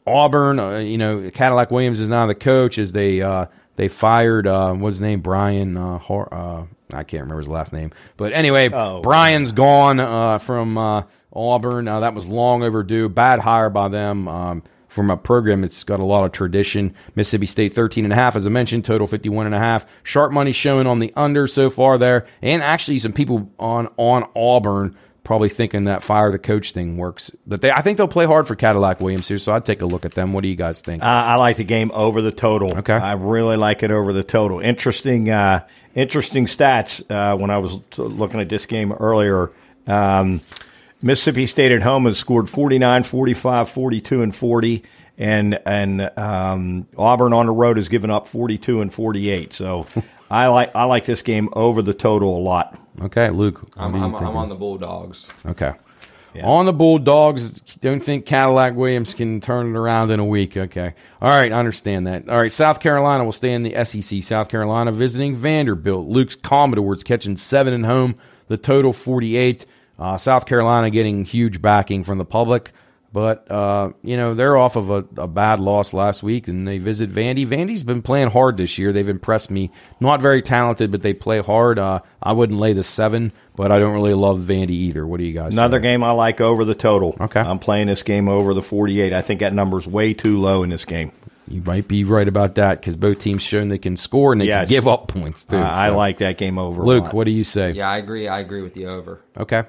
Auburn, uh, you know, Cadillac Williams is now the coach as they uh, they fired uh, what's his name Brian uh, Har- uh, I can't remember his last name, but anyway, oh. Brian's gone uh, from uh, Auburn. Uh, that was long overdue. Bad hire by them. Um, from a program it's got a lot of tradition. Mississippi State 13 and a half as I mentioned, total 51 and a half. Sharp money showing on the under so far there and actually some people on on Auburn probably thinking that fire the coach thing works. But they, I think they'll play hard for Cadillac Williams here, so I'd take a look at them. What do you guys think? Uh, I like the game over the total. Okay, I really like it over the total. Interesting, uh, interesting stats. Uh, when I was looking at this game earlier, um, Mississippi State at home has scored 49, 45, 42, and 40. And and um, Auburn on the road has given up 42 and 48. So I like I like this game over the total a lot. Okay, Luke. I'm, I'm, I'm, on the Bulldogs. Okay. Yeah. On the Bulldogs, don't think Cadillac Williams can turn it around in a week. Okay. All right, I understand that. All right, South Carolina will stay in the SEC. South Carolina visiting Vanderbilt. Luke's Commodores catching seven at home, the total 48. Uh, South Carolina getting huge backing from the public. But uh, you know they're off of a, a, bad loss last week, and they visit Vandy. Vandy's been playing hard this year. They've impressed me. Not very talented, but they play hard. Uh, I wouldn't lay the seven, but I don't really love Vandy either. What do you guys? Another say? game I like over the total. Okay, I'm playing this game over the 48. I think that number's way too low in this game. You might be right about that because both teams shown they can score and they yes. can give up points too. Uh, so. I like that game over. Luke, what do you say? Yeah, I agree. I agree with the over. Okay.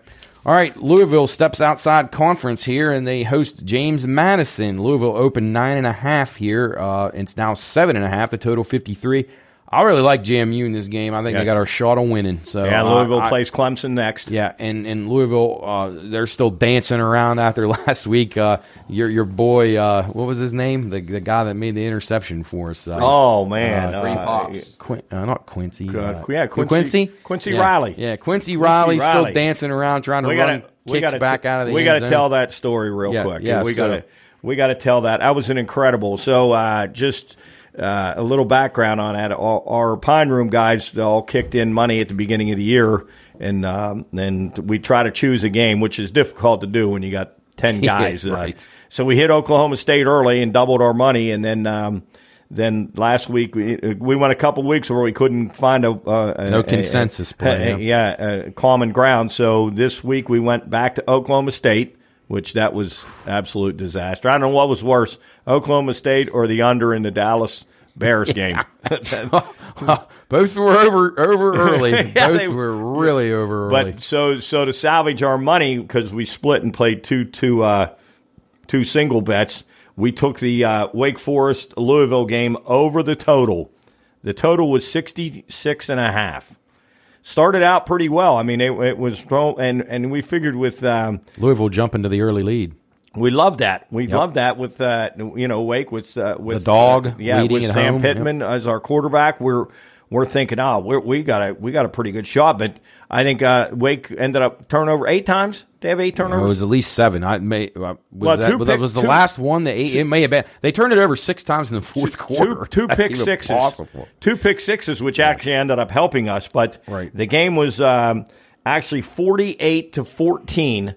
All right, Louisville steps outside conference here, and they host James Madison. Louisville opened nine and a half here. Uh, it's now seven and a half. The total fifty three. I really like JMU in this game. I think yes. they got our shot of winning. So yeah, Louisville uh, plays Clemson next. Yeah, and and Louisville, uh, they're still dancing around after [LAUGHS] last week. Uh, your your boy, uh, what was his name? The the guy that made the interception for us. Uh, oh man, uh, Quin- not Quincy. yeah, Quincy. Quincy. Quincy yeah. Riley. Yeah, Quincy Riley Quincy still dancing around trying to we run gotta, kicks gotta, back out of the. We got to tell that story real yeah, quick. Yeah, we so, got to we got to tell that. That was an incredible. So just uh, a little background on that. All, our Pine Room guys all kicked in money at the beginning of the year, and um, and we try to choose a game, which is difficult to do when you got ten [LAUGHS] guys. right. Uh, so we hit Oklahoma State early and doubled our money, and then. Um, then last week we we went a couple weeks where we couldn't find a, uh, no a, consensus a, play, a, yeah, a common ground. So this week we went back to Oklahoma State, which that was absolute disaster. I don't know what was worse, Oklahoma State or the under in the Dallas Bears game. [LAUGHS] [LAUGHS] Both were over over early. [LAUGHS] yeah, Both they, were really over early. But so so to salvage our money because we split and played two two uh, two single bets, we took the uh, Wake Forest Louisville game over the total. The total was 66 and a half started out pretty well. I mean, it, it was thrown, and and we figured with um, Louisville jumping to the early lead. We love that. We yep. love that with uh, you know Wake with uh, with the dog. Uh, yeah, with Sam home. Pittman yep. as our quarterback. We're we're thinking, oh, we're, we got a we got a pretty good shot. But I think uh, Wake ended up turnover eight times. They have eight turnovers. It was at least seven. I may uh, was Well, that, two was that was the two- last one. The eight, it may have been. They turned it over six times in the fourth quarter. Two, two pick sixes. possible. Two pick sixes, which actually ended up helping us. But Right. the game was um, actually 48 to 14.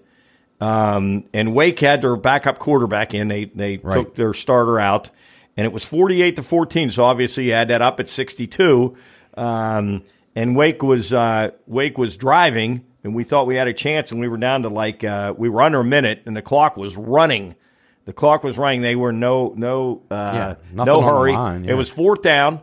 Um, and Wake had their backup quarterback in. They they Right. took their starter out, and it was 48 to 14. So obviously you had that up at 62. Um, and Wake was uh, Wake was driving, and we thought we had a chance, and we were down to like uh, we were under a minute, and the clock was running. The clock was running. They were no no uh, Yeah, no hurry. line, yeah. It was fourth down,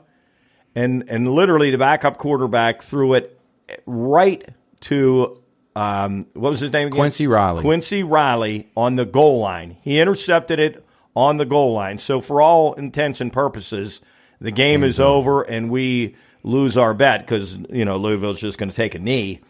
and and literally the backup quarterback threw it right to um, what was his name again? Quincy Riley. Quincy Riley on the goal line. He intercepted it on the goal line. So for all intents and purposes, the game is over and we lose our bet because you know Louisville's just going to take a knee.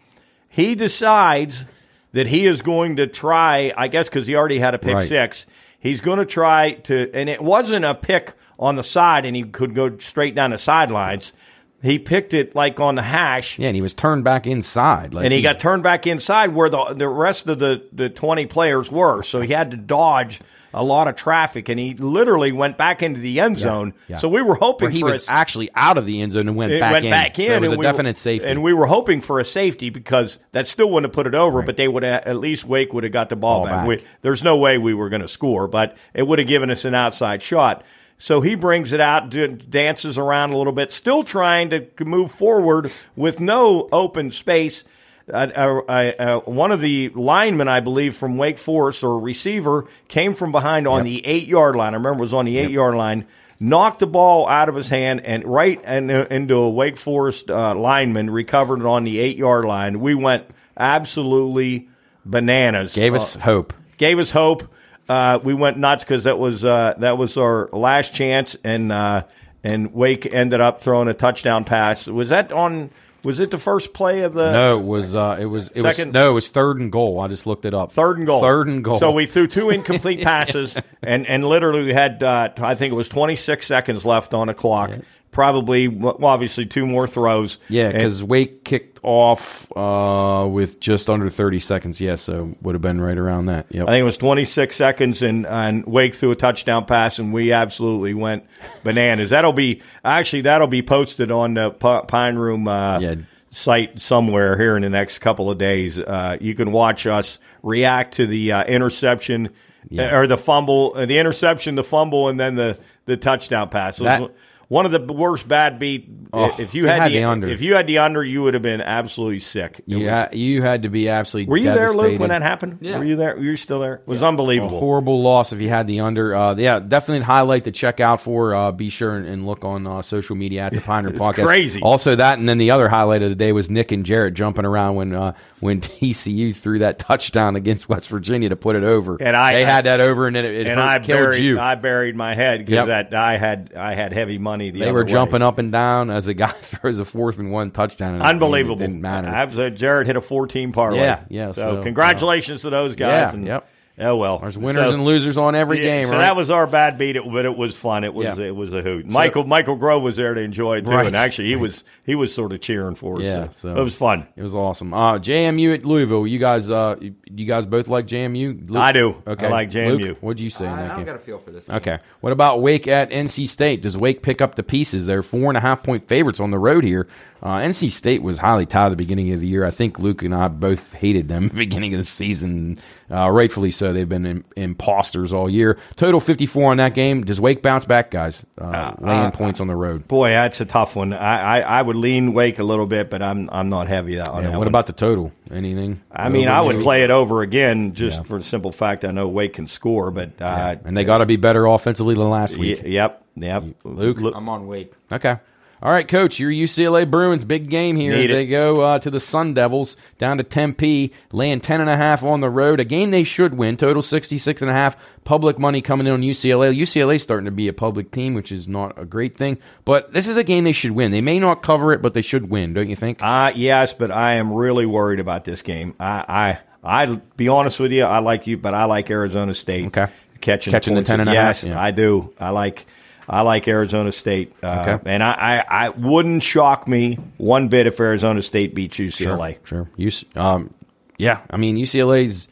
He decides that he is going to try. I guess because he already had a pick Right. six, he's going to try to. And it wasn't a pick on the side, and he could go straight down the sidelines. He picked it like on the hash, Yeah, and he was turned back inside. Like and he got turned back inside where the the rest of the the twenty players were. So he had to dodge a lot of traffic, and he literally went back into the end zone. yeah. So we were hoping where he was a, actually out of the end zone and went back went in. back in, So it was and a we were- definite safety. And we were hoping for a safety because that still wouldn't have put it over, but they would have, at least Wake would have got the ball, Ball back. back. We, there's no way we were going to score, but it would have given us an outside shot. So he brings it out, dances around a little bit, still trying to move forward with no open space. Uh, uh, uh, one of the linemen, I believe, from Wake Forest or receiver, came from behind on the eight yard line. I remember it was on the eight yard line. Knocked the ball out of his hand and right and uh, into a Wake Forest uh, lineman, recovered it on the eight yard line. We went absolutely bananas. Gave Uh, us hope. gave us hope. Uh, we went nuts because that was uh, that was our last chance, and uh, and Wake ended up throwing a touchdown pass. Was that on? Was it the first play of the? No, it was uh, it was it was no, it was third and goal. I just looked it up. Third and goal. Third and goal. So we threw two incomplete [LAUGHS] passes, and and literally we had uh, I think it was 26 seconds left on the clock. Probably, well, obviously, two more throws. yeah, because Wake kicked off uh, with just under thirty seconds. Yeah, so would have been right around that. Yep. I think it was 26 seconds, and, and Wake threw a touchdown pass, and we absolutely went bananas. That'll be actually that'll be posted on the P- Pine Room uh, Yeah. site somewhere here in the next couple of days. Uh, you can watch us react to the uh, interception Yeah. or the fumble, the interception, the fumble, and then the the touchdown pass. That- one of the worst bad beat. Oh, if you had, had the, the under. if you had the under, you would have been absolutely sick. It was- Yeah, you had to be absolutely. were you there, Luke, when that happened? Yeah. Were you there? Were you still there? It was A unbelievable. horrible loss if you had the under. Uh, yeah, definitely highlight to check out for. Uh, be sure and, and look on uh, social media at the [LAUGHS] Pine Room It's Podcast. crazy. Also, that and then the other highlight of the day was Nick and Jarrett jumping around when uh, when [LAUGHS] TCU threw that touchdown against West Virginia to put it over. And I- they had that over, and then it, it and hurt- I killed buried you. I buried my head because Yep. that I had I had heavy money. The they were way. jumping up and down as the guy [LAUGHS] throws a fourth and one touchdown. Unbelievable. didn't matter. Absolutely. Jared hit a 14 parlay. Yeah, yeah, So, so, congratulations to those guys. Yeah, and, yep. Oh well. There's winners So- and losers on every yeah, game. So right? that was our bad beat, it, but it was fun. It was Yeah. it was a hoot. Michael Michael Grove was there to enjoy it too, Right. and actually he was he was sort of cheering for us. Yeah, so, so- it was fun. It was awesome. Uh, JMU at Louisville. You guys, uh, you, you guys both like JMU? Luke? I do. Okay. I like JMU. Luke, what'd you say? in I, that I don't game? got a feel for this. Okay. What about Wake at NC State? Does Wake pick up the pieces? They're four and a half point favorites on the road here. Uh, NC State was highly tied at the beginning of the year. I think Luke and I both hated them [LAUGHS] at the beginning of the season. Uh, rightfully so. They've been im- imposters all year. Total 54 on that game. Does Wake bounce back, guys? Uh, laying points on the road. Boy, that's a tough one. I, I, I would lean Wake a little bit, but I'm I'm not heavy on Yeah, that what one. about the total? Anything? I mean, I would maybe? play it over again just Yeah. for the simple fact I know Wake can score, but uh, And they got to be better offensively than last week. y- yep, yep. Luke? Look- I'm on Wake. Okay. All right, Coach, your UCLA Bruins big game here Need as it. they go uh, to the Sun Devils down to Tempe, laying 10.5 on the road. A game they should win, total 66.5. Public money coming in on UCLA. UCLA starting to be a public team, which is not a great thing. But this is a game they should win. They may not cover it, but they should win, don't you think? Uh, yes, but I am really worried about this game. I, I, I be honest with you, I like you, but I like Arizona State. Okay. catching Catching the points. 10 and a half, Yes, yeah. I do. I like. I like Arizona State, uh, Okay. and I, I, I wouldn't shock me one bit if Arizona State beats UCLA. Sure. UC, um, yeah, I mean UCLA's.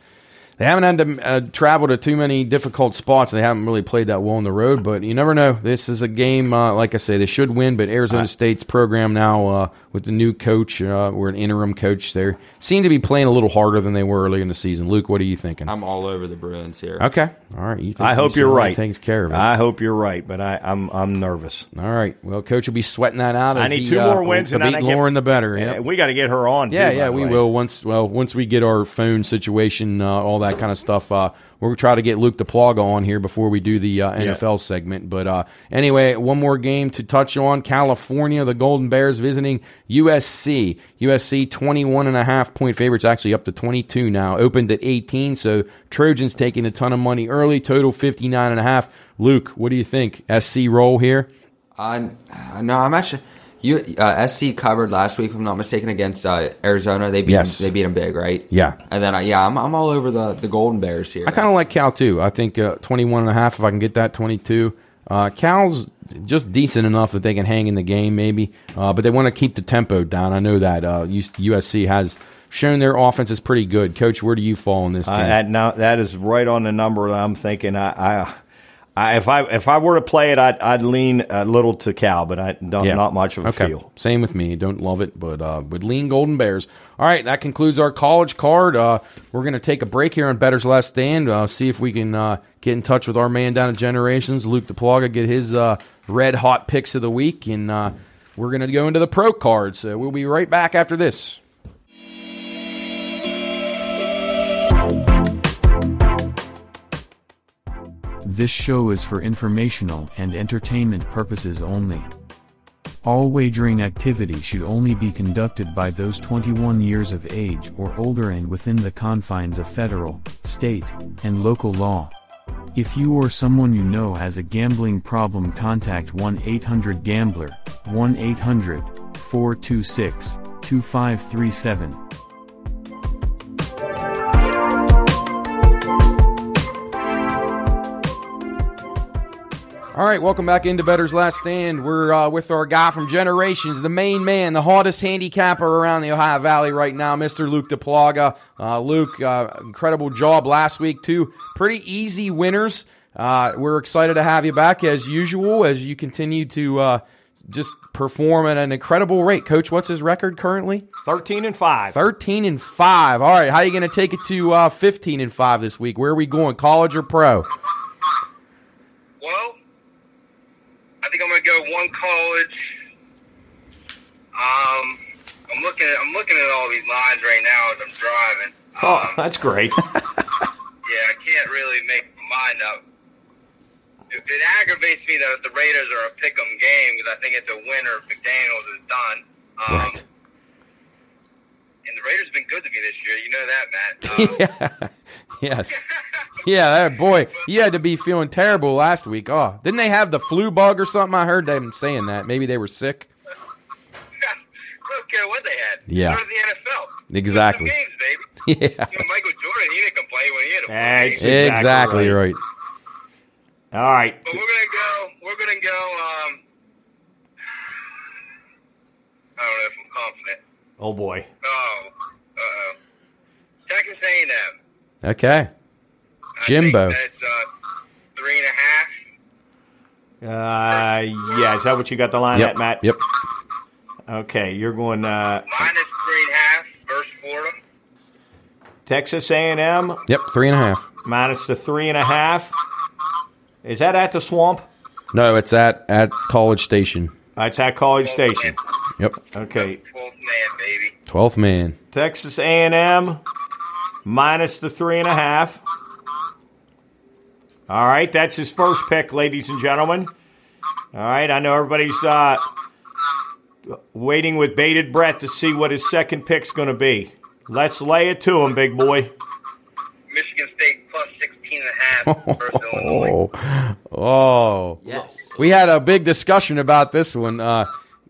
They haven't had to uh, travel to too many difficult spots. They haven't really played that well on the road, but you never know. This is a game, uh, like I say, they should win. But Arizona State's program now uh, with the new coach, uh, we're an interim coach there, seem to be playing a little harder than they were early in the season. Luke, what are you thinking? I'm all over the Bruins here. okay, all right. You think I hope you're right. Takes care of it. I hope you're right, but I, I'm I'm nervous. all right. Well, coach will be sweating that out. I need he, two uh, more wins, to and then beat I get- Lauren, the better. Yeah, Yep. we got to get her on. Yeah, too, yeah, we way. will once. Well, once we get our phone situation, uh, all that kind of stuff. Uh, we'll try to get Luke Duplaga on here before we do the uh, NFL segment. But uh, anyway, one more game to touch on: California, the Golden Bears visiting USC. USC 21 and a half point favorites, actually up to 22 now. Opened at 18, so Trojans taking a ton of money early. Total 59 and a half. Luke, what do you think? SC roll here? Uh, no, I'm actually. You uh, SC covered last week, if I'm not mistaken, against uh, Arizona. They beat Yes. them, they beat them big, right? Yeah. And then uh, yeah, I'm, I'm all over the, the Golden Bears here. I kind of like Cal too. I think uh, 21 and a half if I can get that 22. Uh, Cal's just decent enough that they can hang in the game maybe, uh, but they want to keep the tempo down. I know that uh, USC has shown their offense is pretty good. Coach, where do you fall in this game? I, that, now, that is right on the number that I'm thinking. I, I, I if I if I were to play it, I'd, I'd lean a little to Cal, but I don't Yeah. not much of a okay. feel. Same with me. Don't love it, but uh, would lean Golden Bears. All right, that concludes our college card. Uh, we're going to take a break here on Bettor's Last Stand. Uh, see if we can uh, get in touch with our man down at Generations, Luke Duplaga, get his uh, red hot picks of the week, and uh, we're going to go into the pro card. So we'll be right back after this. This show is for informational and entertainment purposes only. All wagering activity should only be conducted by those 21 years of age or older and within the confines of federal, state, and local law. If you or someone you know has a gambling problem, contact 1 800 All right, welcome back into Bettor's Last Stand. We're uh, with our guy from Generations, the main man, the hottest handicapper around the Ohio Valley right now, Mr. Luke Duplaga. Uh, Luke, uh, incredible job last week, too. Pretty easy winners. Uh, we're excited to have you back as usual as you continue to uh, just perform at an incredible rate. Coach, what's his record currently? Thirteen and five. 13 and 5. All right, how are you going to take it to uh, 15 and 5 this week? Where are we going, college or pro? Well, I think I'm gonna go one college. Um, I'm looking at I'm looking at all these lines right now as I'm driving. Oh, Um, that's great. [LAUGHS] yeah, I can't really make my mind up. It, it aggravates me that the Raiders are a pick'em game because I think it's a winner if McDaniels is done. Um, Right. And the Raiders have been good to me this year. You know that, Matt. [LAUGHS] Um, [LAUGHS] yes. Yeah, that boy, you had to be feeling terrible last week. Oh, didn't they have the flu bug or something? I heard them saying that. Maybe they were sick. I [LAUGHS] don't care what they had. Yeah. So did the NFL. Exactly. Games, baby. Yeah. You know, Michael Jordan, he didn't complain when he had a Hey. Exactly Exactly right. right. All right. But we're gonna go. We're gonna go. Um, I don't know if I'm confident. Oh boy. Oh, uh oh. Texas A&M. Okay. I Jimbo. Think that's uh, three and a half. Uh, yeah. Is that what you got the line Yep. at, Matt? Yep. Okay, you're going uh, Minus three and a half versus Florida. Texas A&M Yep. Three and a half. minus the three and a half. Is that at the swamp? No, it's at at College Station. Uh, it's at College Station. Yep. Okay, Twelfth man, baby. Twelfth man. Texas A&M minus the three and a half. All right, that's his first pick, ladies and gentlemen. All right, I know everybody's uh, waiting with bated breath to see what his second pick's going to be. Let's lay it to him, big boy. Michigan State plus 16 and a half. [LAUGHS] Oh, oh. Yes. We had a big discussion about this one. Uh,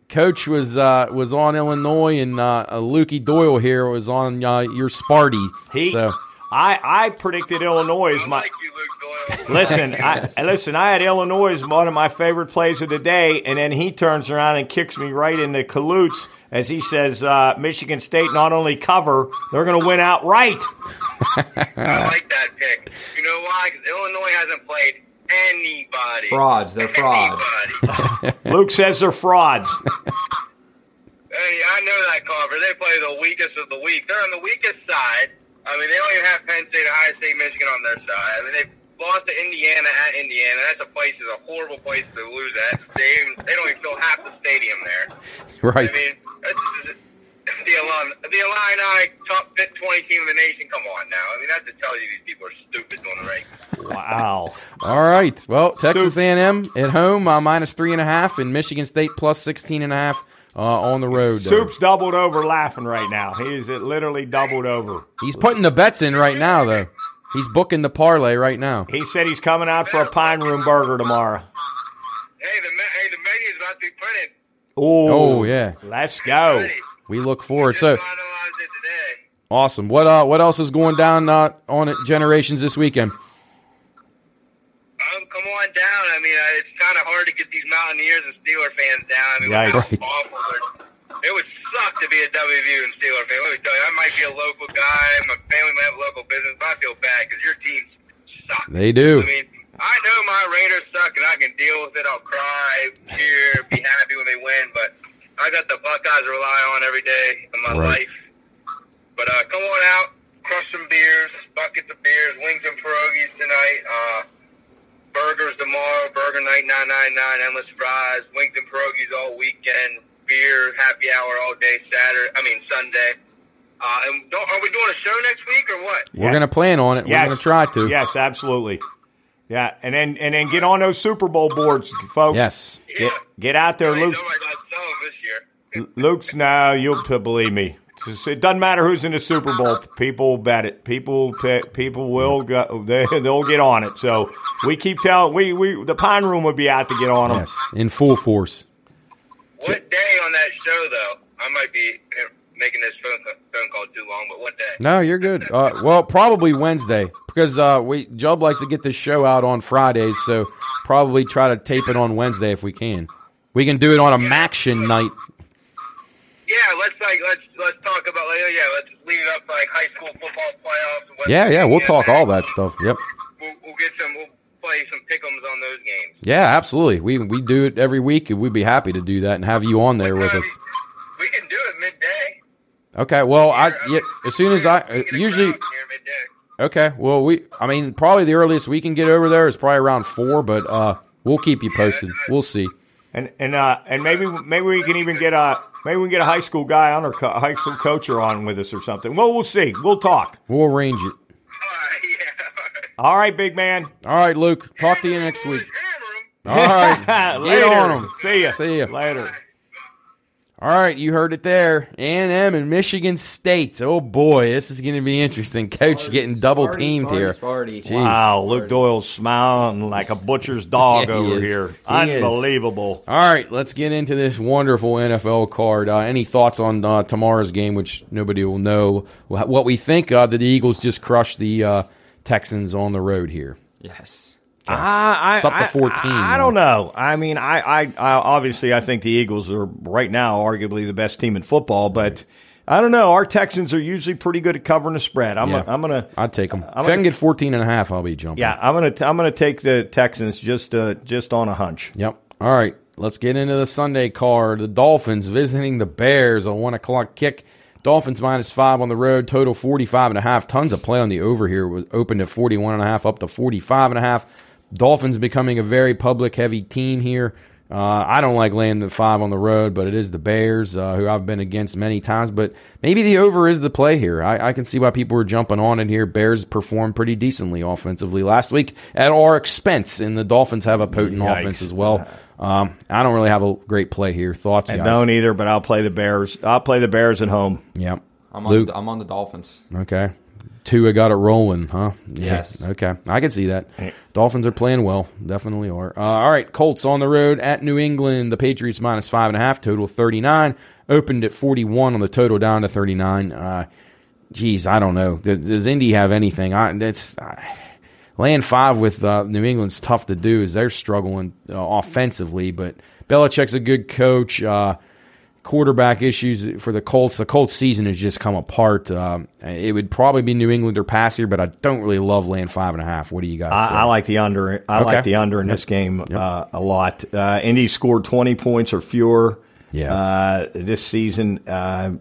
Coach was uh, was on Illinois, and uh, uh, Lukey Doyle here was on uh, your Sparty. He, so I, I predicted Illinois as I my. like you, Luke Doyle. [LAUGHS] Listen, I listen. I had Illinois as one of my favorite plays of the day, and then he turns around and kicks me right in the calloots as he says, uh, "Michigan State not only cover, they're going to win outright." I like that pick. You know why? Because Illinois hasn't played anybody. Frauds. They're frauds. [LAUGHS] Luke says they're frauds. hey, I know that conference. They play the weakest of the weak. They're on the weakest side. I mean, they don't even have Penn State, Ohio State, Michigan on their side. I mean, they lost to Indiana at Indiana. That's a place, is a horrible place to lose at. They even, they don't even fill half the stadium there. [LAUGHS] Right. I mean, it's, it's the Illini, the Illini top 20 team in the nation. Come on now. I mean, that's to tell you these people are stupid doing the right. Wow. [LAUGHS] All right. Well, Texas A&M at home uh, minus three and a half, and Michigan State plus sixteen and a half uh, on the road. there. Soup's doubled over laughing right now. He is literally doubled over. He's putting the bets in right now, though. He's booking the parlay right now. He said he's coming out for a pine room burger tomorrow. Hey, the hey, the menu is about to be printed. Ooh, Oh yeah, Let's go. We look forward. So today. awesome. What uh, what else is going down uh, on it Generations this weekend? Um, come on down. I mean, uh, it's kind of hard to get these Mountaineers and Steeler fans down. I mean, Yikes. how awful it would suck to be a WVU and Steeler fan. Let me tell you, I might be a local guy. My family might have a local business, but I feel bad because your teams suck. They do. I mean, I know my Raiders suck, and I can deal with it. I'll cry, cheer, be happy when they win, but I got the Buckeyes to rely on every day in my Right. life. But uh, come on out, crush some beers, buckets of beers, wings and pierogies tonight. Uh, burgers tomorrow, burger night nine nine nine, endless fries, wings and pierogies all weekend, beer, happy hour all day Saturday. I mean Sunday. Uh, and don't, are we doing a show next week or what? We're gonna plan on it. Yes. We're gonna try to. Yes, absolutely. Yeah, and then and then get on those Super Bowl boards, folks. Yes. Yeah. Get, get out there, I Luke's. know I got some this year. [LAUGHS] Luke's now. You'll believe me. It doesn't matter who's in the Super Bowl. People bet it. People pe- people will go. They they'll get on it. So we keep telling we we the Pine Room would be out to get on them. Yes. In full force. What day on that show, though? I might be making this phone phone call too long, but what day? No, you're good. [LAUGHS] Uh, well, probably Wednesday because uh, we Jub likes to get this show out on Fridays, so probably try to tape it on Wednesday if we can. We can do it on a MACtion night. Yeah, let's like let's let's talk about like, yeah, let's lead it up like high school football playoffs. Yeah, yeah, we'll talk all that stuff. Yep. We'll, we'll get some. We'll play some pickums on those games. Yeah, absolutely. We we do it every week, and we'd be happy to do that and have you on there with us. We can do it midday. Okay. Well, I yeah, as soon as I We can get a usually. Okay. Well, we I mean probably the earliest we can get over there is probably around four, but uh, we'll keep you posted. We'll see. And and uh and maybe maybe we can even get a maybe we can get a high school guy on or co- a high school coacher on with us or something. Well, we'll see. We'll talk. We'll arrange it. All right, yeah. All right. All right, big man. All right, Luke. Talk to you next week. Hammer 'em. All right. Later. [LAUGHS] Get on them. See ya. See ya. Later. All right, you heard it there. A&M and Michigan State. Oh boy, this is going to be interesting. Coach getting double Sparty, teamed Sparty, here. Sparty. Jeez. Wow, Luke Doyle's smiling like a butcher's dog [LAUGHS] Yeah, he over is. here. He is. Unbelievable. All right, let's get into this wonderful NFL card. Uh, any thoughts on uh, tomorrow's game, which nobody will know? What we think uh, that the Eagles just crushed the uh, Texans on the road here. Yes. I, I, It's up to 14 I, I don't know. I mean, I, I, I obviously I think the Eagles are right now arguably the best team in football, but I don't know. Our Texans are usually pretty good at covering the spread. I'm, Yeah. I'm gonna, I'd take them. I'm if I can get 14 and a half, I'll be jumping. yeah, I'm gonna, I'm gonna take the Texans just, uh, just on a hunch. Yep. All right. Let's get into the Sunday card. The Dolphins visiting the Bears, a one o'clock kick. Dolphins minus five on the road, total 45 and a half. Tons of play on the over here. Was opened at 41 and a half, up to 45 and a half. Dolphins becoming a very public heavy team here. Uh, I don't like laying the five on the road, but it is the Bears, uh, who I've been against many times. But maybe the over is the play here. I, I can see why people are jumping on it here. Bears performed pretty decently offensively last week at our expense, and the Dolphins have a potent Yikes. offense as well. Um, I don't really have a great play here. Thoughts, I guys? don't either, but I'll play the Bears. I'll play the Bears at home. Yep. I'm on. Luke. The, I'm on the Dolphins. Okay. Tua got it rolling, huh? Yeah. Yes. Okay. I can see that. Dolphins are playing well. Definitely are. Uh, all right. Colts on the road at New England. The Patriots minus five and a half, total 39. Opened at 41 on the total down to 39. Uh, geez, I don't know. Does, does Indy have anything? I, that's, I, laying five with uh, New England's tough to do Is they're struggling uh, offensively. But Belichick's a good coach. Quarterback issues for the Colts. The Colts season has just come apart. Um, it would probably be New England or passier, but I don't really love laying five and a half. What do you guys? I, say? I like the under. I Okay. like the under in this game uh, a lot. Uh, Indy scored twenty points or fewer. Yeah. Uh, this season, uh,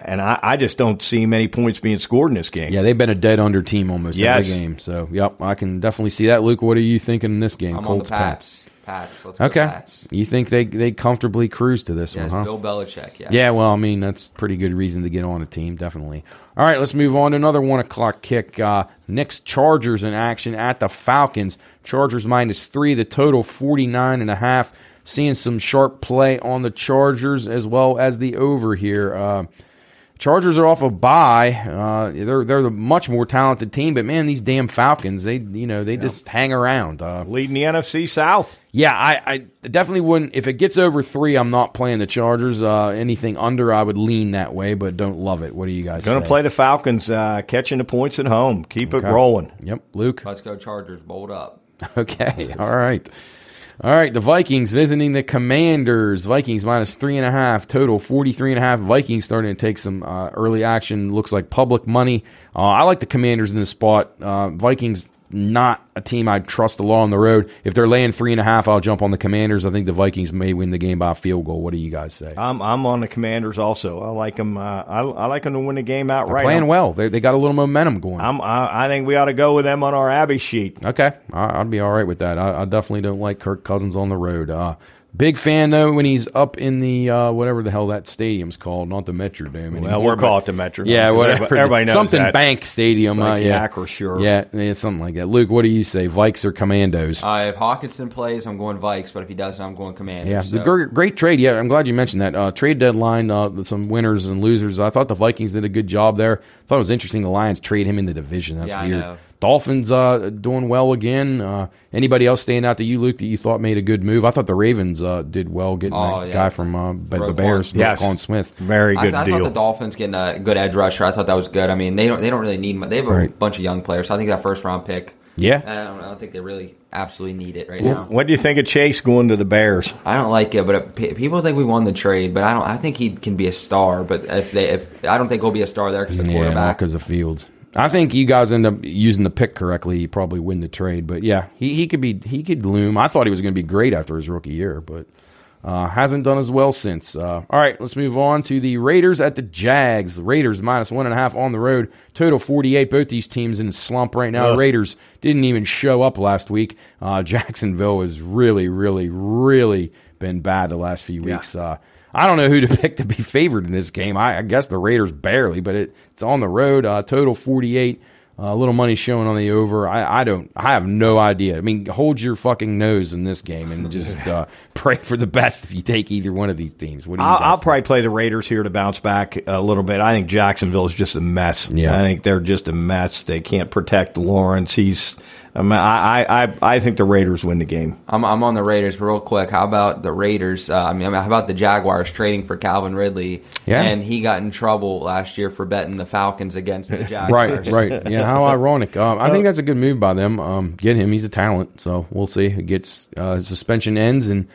and I, I just don't see many points being scored in this game. Yeah, they've been a dead under team almost Yes. every game. So, yep, I can definitely see that. Luke, what are you thinking in this game? I'm on the Colts, Pats. Pats. Let's Okay, Pats. you think they they comfortably cruise to this Yeah, one, huh? Bill Belichick. Yeah. Yeah, well, I mean that's pretty good reason to get on a team, definitely. All right, let's move on to another one o'clock kick. Uh, Knicks Chargers in action at the Falcons. Chargers minus three. The total forty nine and a half. Seeing some sharp play on the Chargers as well as the over here. Uh, Chargers are off a bye. Uh, they're they're the much more talented team, but man, these damn Falcons, they you know they just hang around. Uh, leading the NFC South. yeah, I, I definitely wouldn't. If it gets over three, I'm not playing the Chargers. Uh, anything under, I would lean that way, but don't love it. What do you guys think? Going to play the Falcons, uh, catching the points at home. Keep Okay. it rolling. Yep, Luke. Let's go Chargers. Bold up. [LAUGHS] Okay, all right. All right, the Vikings visiting the Commanders. Vikings minus three and a half total, 43 and a half. Vikings starting to take some uh, early action. Looks like public money. Uh, I like the Commanders in this spot. Uh, Vikings not a team I'd trust a lot on the road. If they're laying three and a half, I'll jump on the Commanders. I think the Vikings may win the game by a field goal. What do you guys say? I'm I'm on the Commanders also. I like them. Uh, I, I like them to win the game outright. Playing I'm, well. They, they got a little momentum going. I'm, I, I think we ought to go with them on our Abbey sheet. Okay, I, I'd be all right with that. I, I definitely don't like Kirk Cousins on the road. Uh, big fan though when he's up in the uh, whatever the hell that stadium's called, not the Metrodome anymore. Well, we'll but- call it the Metro. Yeah, whatever. Everybody, everybody knows something that. Bank Stadium. It's like uh, the yeah, Acrisure. yeah, yeah, something like that. Luke, what do you say? Vikes or Commandos? Uh, if Hockenson plays, I'm going Vikes, but if he doesn't, I'm going Commandos. yeah, the so- great, great trade. Yeah, I'm glad you mentioned that. Uh, trade deadline, uh, some winners and losers. I thought the Vikings did a good job there. I thought it was interesting the Lions trade him in the division. That's Yeah, I weird. Know. Dolphins uh, doing well again. Uh, anybody else stand out to you, Luke, that you thought made a good move? I thought the Ravens uh, did well getting Oh, that yeah. guy from uh, the Roquan. Bears, Yes. Roquan Smith. Very I, good I deal. thought the Dolphins getting a good edge rusher. I thought that was good. I mean, they don't they don't really need much. They have a Right. bunch of young players. So I think that first round pick. Yeah. I don't, I don't think they really absolutely need it right What- now. What do you think of Chase going to the Bears? I don't like it, but it, pe- people think we won the trade. But I don't. I think he can be a star. But if they, if I don't think he'll be a star there because the Yeah, not quarterback. because of Fields. I think you guys end up using the pick correctly. You probably win the trade, but yeah, he, he could be he could loom. I thought he was going to be great after his rookie year, but uh, hasn't done as well since. Uh, all right, let's move on to the Raiders at the Jags. The Raiders minus one and a half on the road, total forty eight. Both these teams in slump right now. Ugh. Raiders didn't even show up last week. Uh, [LAUGHS] Jacksonville has really, really, really been bad the last few weeks. Uh, I don't know who to [LAUGHS] pick to be favored in this game. I, I guess the Raiders barely, but it, it's on the road. Uh, total 48. A little money showing on the over. I, I don't. I have no idea. I mean, hold your fucking nose in this game and just [LAUGHS] uh, pray for the best if you take either one of these teams. What do you I'll, I'll probably play the Raiders here to bounce back a little bit. I think Jacksonville is just a mess. Yeah. I think they're just a mess. They can't protect Lawrence. He's. I, mean, I, I, I- I think the Raiders win the game. I'm, I'm on the Raiders real quick. How about the Raiders? Uh, I mean, how about the Jaguars trading for Calvin Ridley? Yeah. and he got in trouble last year for betting the Falcons against the [LAUGHS] Jaguars. right. Right. Yeah, how ironic. Um, I think that's a good move by them. Um, get him. He's a talent. So we'll see. He gets uh, his suspension ends and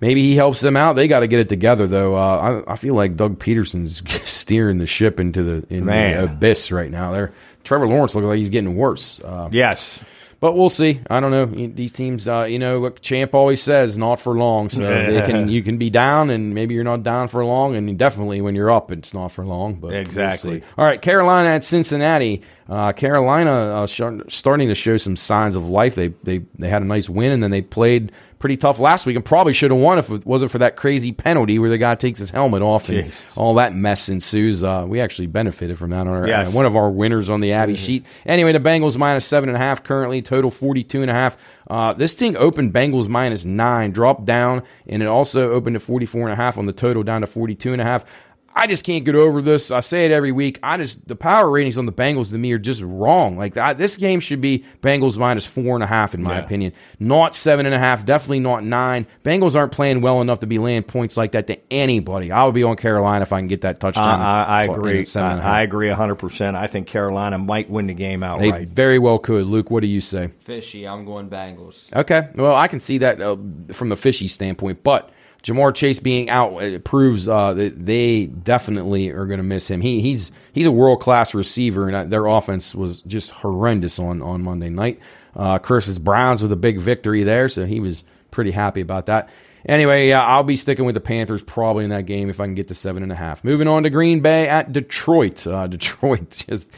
maybe he helps them out. They got to get it together though. Uh, I, I feel like Doug Pederson's [LAUGHS] steering the ship into the, in the abyss right now. There, Trevor Lawrence looks like he's getting worse. Uh, Yes. But we'll see. I don't know. These teams, uh, you know, what Champ always says, not for long. So they can [LAUGHS] you can be down, and maybe you're not down for long, and definitely when you're up, it's not for long. But we'll Exactly. All right, Carolina at Cincinnati. Uh, Carolina uh, starting to show some signs of life. They they they had a nice win, and then they played pretty tough last week, and probably should have won if it wasn't for that crazy penalty where the guy takes his helmet off and all that mess ensues. Uh, we actually benefited from that on our Yes. one of our winners on the Abbey sheet. Anyway, the Bengals minus seven and a half currently, total 42 and a half. Uh, this thing opened Bengals minus nine, dropped down, and it also opened to 44 and a half on the total down to 42 and a half. I just can't get over this. I say it every week. I just the power ratings on the Bengals to me are just wrong. Like I, this game should be Bengals minus four and a half in my Yeah. opinion, not seven and a half. Definitely not nine. Bengals aren't playing well enough to be laying points like that to anybody. I would be on Carolina if I can get that I, touchdown. I, I agree. at seven and a half. I, I agree 100%. I think Carolina might win the game outright. They very well could. Luke, what do you say? Fishy. I'm going Bengals. Okay. Well, I can see that uh, from the fishy standpoint, but Ja'Marr Chase being out it proves uh, that they definitely are going to miss him. He he's he's a world class receiver, and uh, their offense was just horrendous on on Monday night. Uh, Curtis Browns with a big victory there, so he was pretty happy about that. Anyway, yeah, I'll be sticking with the Panthers probably in that game if I can get to seven and a half. Moving on to Green Bay at Detroit. Uh, [LAUGHS] Detroit just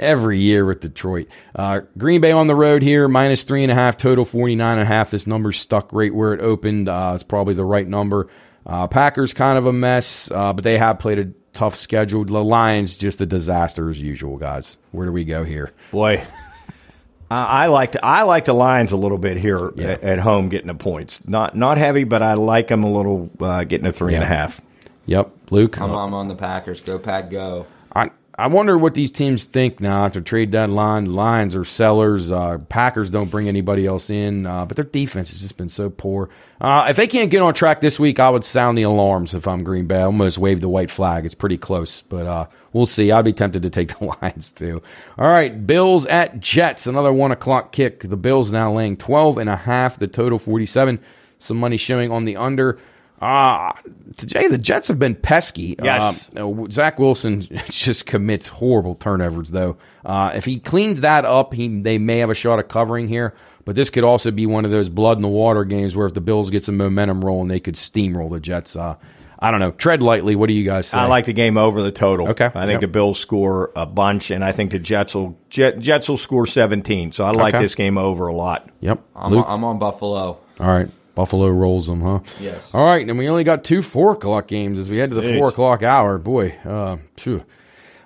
every year with Detroit. Uh, Green Bay on the road here, minus three and a half, total 49 and a half. This number stuck right where it opened. Uh, it's probably the right number. Uh, Packers kind of a mess, uh, but they have played a tough schedule. The Lions just a disaster as usual, guys. Where do we go here? Boy, [LAUGHS] I, I like to, I like the Lions a little bit here Yeah. at, at home getting the points. Not not heavy, but I like them a little uh, getting a three and a half. Yep, Luke. I'm, I'm on the Packers. Go Pack, go. I wonder what these teams think now after trade deadline. Lions are sellers. Uh, Packers don't bring anybody else in, uh, but their defense has just been so poor. Uh, if they can't get on track this week, I would sound the alarms if I'm Green Bay. I almost wave the white flag. It's pretty close, but uh, we'll see. I'd be tempted to take [LAUGHS] the Lions too. All right, Bills at Jets. Another one o'clock kick. The Bills now laying 12 and a half. The total 47. Some money showing on the under. Ah, today the Jets have been pesky. Yes. Um, uh, Zach Wilson [LAUGHS] just commits horrible turnovers, though. Uh, if he cleans that up, he they may have a shot at covering here. But this could also be one of those blood in the water games where if the Bills get some momentum rolling, they could steamroll the Jets. Uh, I don't know. Tread lightly. What do you guys say? I like the game over the total. Okay. I think Yep. the Bills score a bunch, and I think the Jets will Jet, Jets will score 17. So I like Okay. this game over a lot. Yep. I'm, Luke? I'm on Buffalo. All right. Buffalo rolls them, huh? Yes. All right, and we only got two four o'clock games as we head to the Jeez. four o'clock hour. Boy, uh, phew.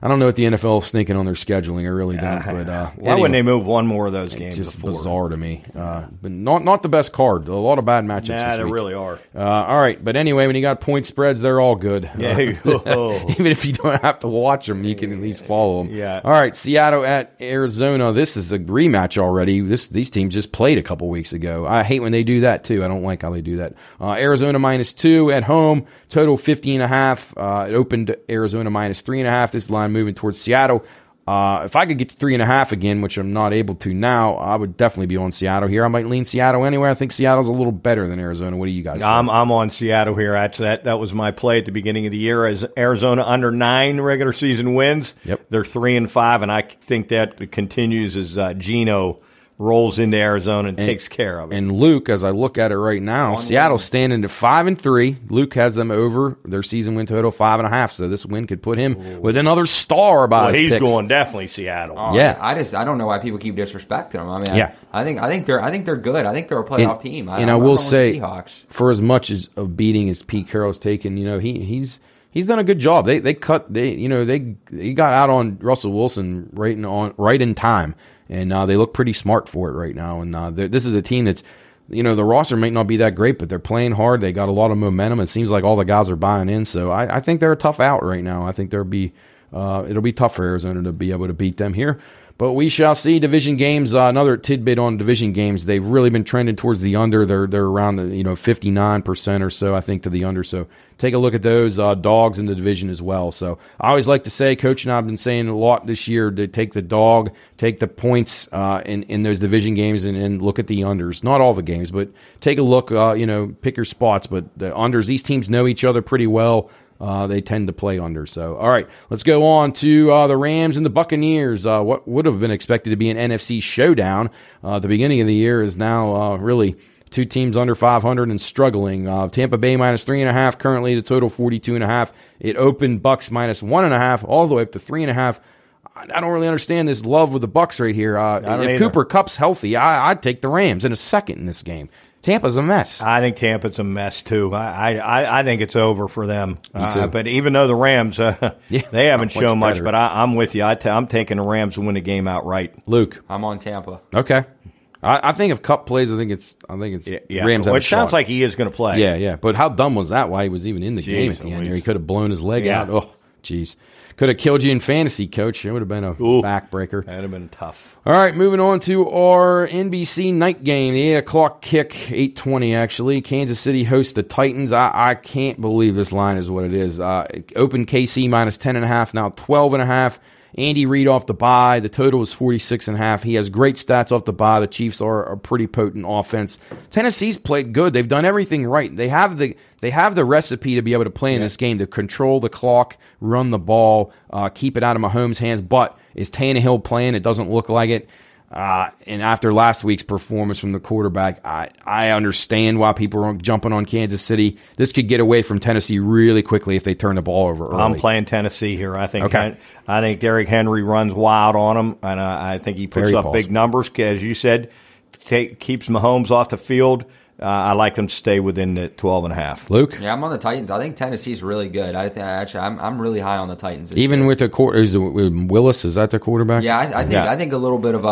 I don't know what the NFL is thinking on their scheduling. I really don't. But uh, Why anyway. wouldn't they move one more of those It's games? just to four? bizarre to me. Uh, but not not the best card. A lot of bad matchups. This they really are. Uh, all right, but anyway, when you got point spreads, they're all good. Yeah. Uh, [LAUGHS] [LAUGHS] even if you don't have to watch them, you can at least follow them. Yeah. All right, Seattle at Arizona. This is a rematch already. This these teams just played a couple weeks ago. I hate when they do that too. I don't like how they do that. Uh, Arizona minus two at home. Total 50 and a half. Uh, it opened Arizona minus three and a half. This line moving towards Seattle. Uh, if I could get to three and a half again, which I'm not able to now, I would definitely be on Seattle here. I might lean Seattle anyway. I think Seattle's a little better than Arizona. What do you guys think? I'm I'm on Seattle here. That's that. That was my play at the beginning of the year. As Arizona under nine regular season wins, Yep. they're three and five, and I think that continues as uh, Geno rolls into Arizona and, takes care of it. And Luke, as I look at it right now, Seattle's standing at five and three. Luke has them over their season win total five and a half. So this win could put him with another star by well, his he's picks. going definitely Seattle. Oh, Yeah. I just I don't know why people keep disrespecting them. I mean, Yeah. I, I think I think they're I think they're good. I think they're a playoff And, team. and I, I'm will rolling with the say, Seahawks. for as much as of beating as Pete Carroll's taken, you know, he he's he's done a good job. They they cut they you know they he got out on Russell Wilson right in on right in time, and uh, they look pretty smart for it right now. And uh, this is a team that's. You know the roster might not be that great, but they're playing hard. They got a lot of momentum. It seems like all the guys are buying in. So I, I think they're a tough out right now. I think there'll be uh, it'll be tough for Arizona to be able to beat them here. But we shall see. Division games. Uh, another tidbit on division games. They've really been trending towards the under. They're they're around the you know fifty nine percent or so. I think to the under. So take a look at those uh, dogs in the division as well. So I always like to say, Coach and I've been saying a lot this year to take the dog, take the points uh, in in those division games, and, and look at the unders. Not all the games, but take a look. Uh, you know, pick your spots. But the unders. These teams know each other pretty well. Uh, they tend to play under. So, all right, let's go on to uh, the Rams and the Buccaneers. Uh, what would have been expected to be an NFC showdown uh, at the beginning of the year is now uh, really two teams under 500 and struggling. Uh, Tampa Bay minus three and a half, currently the total 42 and a half. It opened Bucks minus one and a half, all the way up to three and a half. I don't really understand this love with the Bucks right here. Uh, if either. Cooper Kupp's healthy, I, I'd take the Rams in a second in this game. Tampa's a mess. I think Tampa's a mess too. I I, I think it's over for them. too. Uh, but even though the Rams, uh, [LAUGHS] Yeah, they haven't much shown much, better. but I, I'm with you. I t- I'm taking the Rams to win the game outright. Luke, I'm on Tampa. okay. I, I think if Kupp plays, I think it's I think it's Yeah, yeah. Rams. Well, it sounds shot. like he is going to play. Yeah, yeah. But how dumb was that? Why he was even in the Jeez game at the end? Louise. He could have blown his leg Yeah. out. Oh, jeez. Could have killed you in fantasy, coach. It would have been a Ooh. backbreaker. That'd have been tough. All right, moving on to our NBC night game, the eight o'clock kick, eight twenty actually. Kansas City hosts the Titans. I, I can't believe this line is what it is. Uh, open KC minus ten and a half, now twelve and a half. Andy Reid off the bye. The total is 46 and a half. He has great stats off the bye. The Chiefs are a pretty potent offense. Tennessee's played good. They've done everything right. They have the they have the recipe to be able to play in this game to control the clock, run the ball, uh, keep it out of Mahomes' hands. But is Tannehill playing? It doesn't look like it. Uh, and after last week's performance from the quarterback, I, I understand why people are jumping on Kansas City. This could get away from Tennessee really quickly if they turn the ball over early. I'm playing Tennessee here. I think. Okay. I think Derrick Henry runs wild on him, and I, I think he puts Very up big numbers. As you said, take, keeps Mahomes off the field. Uh, I like them to stay within the 12 and a half. Luke, Yeah, I'm on the Titans. I think Tennessee's really good. I think actually I'm I'm really high on the Titans. even year. with the quarter, is it Willis? Is that the quarterback? yeah, I, I think Yeah. I think a little bit of a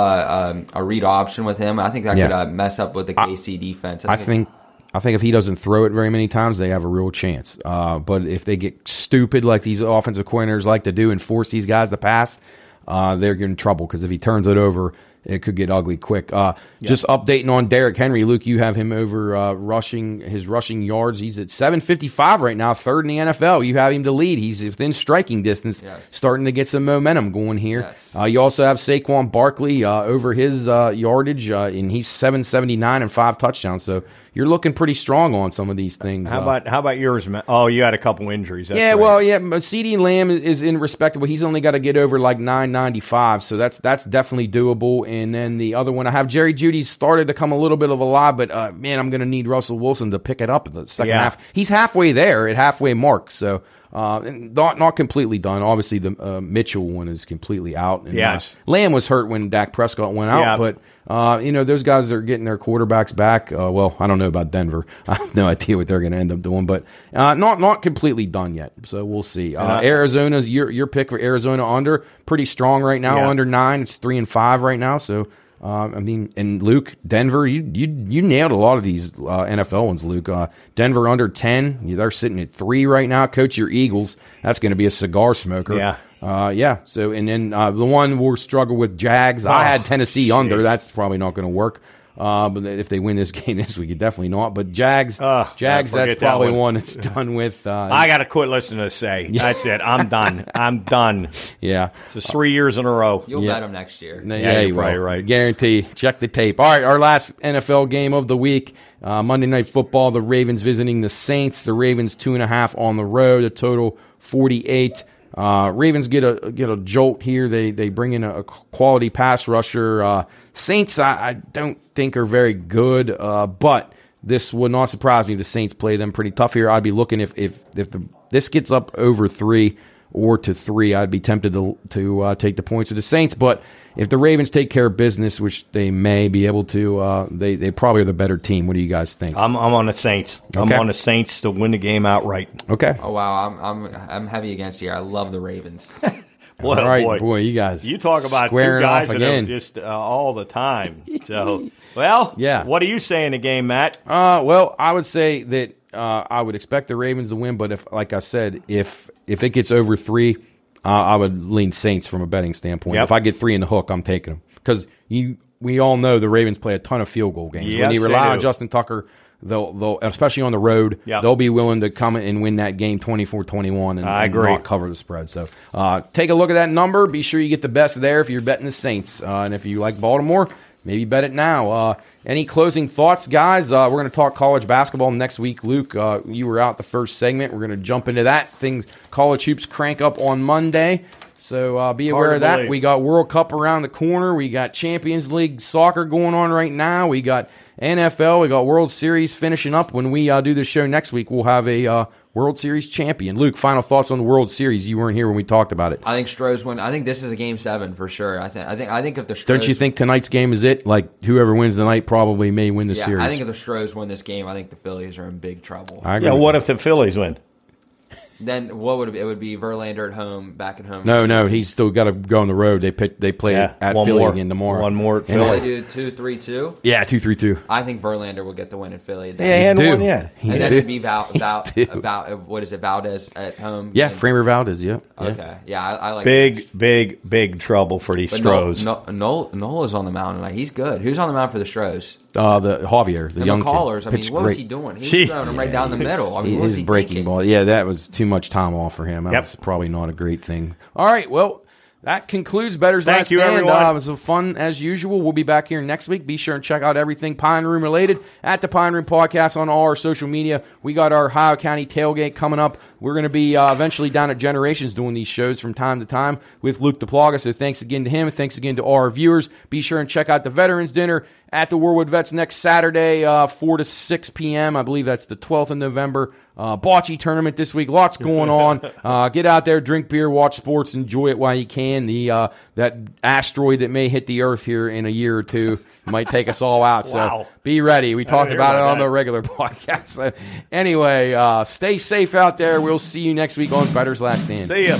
um, a read option with him. I think that Yeah. could uh, mess up with the KC defense. I think I think if he doesn't throw it very many times, they have a real chance. Uh, but if they get stupid like these offensive coordinators like to do and force these guys to pass, uh, they're in trouble because if he turns it over, it could get ugly quick. Uh, Just updating on Derrick Henry, Luke, you have him over uh, rushing his rushing yards. He's at 755 right now, third in the NFL. You have him to lead. He's within striking distance, Yes. starting to get some momentum going here. Yes. Uh, you also have Saquon Barkley uh, over his uh, yardage, uh, and he's 779 and five touchdowns. So you're looking pretty strong on some of these things. How Uh, about how about yours, man? Oh, you had a couple injuries. Yeah, right. well, yeah, CeeDee Lamb is- is in respectable. He's only got to get over like 995, so that's that's definitely doable. And then the other one, I have Jerry Jeudy started to come a little bit of a lie, but uh, man, I'm going to need Russell Wilson to pick it up in the second Yeah. half. He's halfway there at halfway mark, so uh, and not not completely done. Obviously, the uh, Mitchell one is completely out. And, Yes. uh, Lamb was hurt when Dak Prescott went out, Yeah. but uh, you know those guys are getting their quarterbacks back. Uh, well, I don't know about Denver. [LAUGHS] I have no idea what they're going to end up doing, but uh, not not completely done yet. So we'll see. Uh, Arizona's your your pick for Arizona under pretty strong right now. Yeah. Under nine, it's three and five right now. So. Uh, I mean, and Luke, Denver, you you you nailed a lot of these uh, NFL ones, Luke. Uh, Denver under ten, they're sitting at three right now. Coach your Eagles, that's going to be a cigar smoker. Yeah. Uh, yeah. So, and then uh, the one we'll struggle with Jags. I Oh, had Tennessee under. That's probably not going to work. Uh, but if they win this [LAUGHS] game this week, it definitely not. But Jags, Oh, Jags, that's forget that probably one. one that's done with. Uh, [LAUGHS] I got to quit listening to say. Yeah. That's it. I'm done. I'm [LAUGHS] done. yeah. It's three years in a row. you'll yeah. bet them next year. Yeah, Yeah, you're you probably right. Guarantee. Check the tape. All right, our last NFL game of the week, uh, Monday Night Football. The Ravens visiting the Saints. The Ravens two and a half on the road. A total forty eight. Uh, Ravens get a get a jolt here. They they bring in a, quality pass rusher. Uh, Saints, I, I don't think are very good, uh, but this would not surprise me. The Saints play them pretty tough here. I'd be looking if if if the, this gets up over three or to three, I'd be tempted to to uh, take the points with the Saints. But if the Ravens take care of business, which they may be able to, uh, they they probably are the better team. What do you guys think? I'm, I'm on the Saints. I'm on the Saints to win the game outright. Okay, Oh wow, I'm I'm I'm heavy against you. I love the Ravens. [LAUGHS] Boy, all right, boy. boy, you guys. You talk about two squaring guys off that are again. just uh, all the time. So, well, Yeah. What do you say in the game, Matt? Uh, well, I would say that uh, I would expect the Ravens to win, but if, like I said, if if it gets over three, uh, I would lean Saints from a betting standpoint. Yep. If I get three in the hook, I'm taking them because you we all know the Ravens play a ton of field goal games. when you they rely on. Justin Tucker, they'll they'll especially on the road, Yep. they'll be willing to come and win that game 24-21 and, I and agree. not cover the spread. So uh, take a look at that number. Be sure you get the best there if you're betting the Saints, uh, and if you like Baltimore. Maybe bet it now. Uh, any closing thoughts, guys? Uh, we're going to talk college basketball next week. Luke, uh, you were out the first segment. We're going to jump into that. Things college hoops crank up on Monday. So uh, be aware of that. believe. We got World Cup around the corner. We got Champions League soccer going on right now. We got NFL. We got World Series finishing up. When we uh, do the show next week, we'll have a uh, World Series champion. Luke, final thoughts on the World Series? You weren't here when we talked about it. I think Stros win. I think this is a game seven for sure. I think I think I think if the Stros, Don't you think tonight's game is it? Like whoever wins tonight probably may win the Yeah, series. I think if the Stros win this game, I think the Phillies are in big trouble. I agree Yeah, what you. if the Phillies win? Then what would it be? It would be Verlander at home, back at home. No, no, he's still got to go on the road. They pick, they play Yeah, at one Philly more. again tomorrow. One more at And Philly. They do two, three, two. Yeah, two three two. I think Verlander will get the win in Philly. Yeah, he hadn't due. won yet. He's and then due. it'd be Val, Val, He's due. Val, what is it? Valdez at home. Yeah, And- Framber Valdez. Yep. Yeah. Okay. Yeah, I, I like Big, big, big trouble for these But Nola, Stros. Nola, Nola, Nola is on the mound tonight. He's good. Who's on the mound for the Stros? Uh, the Javier, the The young McCullers. kid, I mean, pitched what was he doing? He Gee. was throwing him right down the middle. I mean, what was his he breaking thinking? ball. Yeah, that was too much time off for him. That Yep. was probably not a great thing. All right, well, that concludes Bettor's Thank Last you, Stand. everyone. Uh, it was a fun as usual. We'll be back here next week. Be sure and check out everything Pine Room related at the Pine Room Podcast on all our social media. We got our Ohio County tailgate coming up. We're going to be uh, eventually down at Generations doing these shows from time to time with Luke Duplaga. So thanks again to him. Thanks again to all our viewers. Be sure and check out the Veterans Dinner at the Warwood Vets next Saturday, uh, 4 to 6 p.m. I believe that's the 12th of November. Uh, bocce tournament this week. Lots going on. [LAUGHS] Uh, get out there, drink beer, watch sports, enjoy it while you can. The uh, that asteroid that may hit the Earth here in a year or two might take us all out. So be ready. We talked about, it on that. the regular [LAUGHS] podcast. So anyway, uh, stay safe out there. We'll see you next week on Bettor's Last Stand. See ya.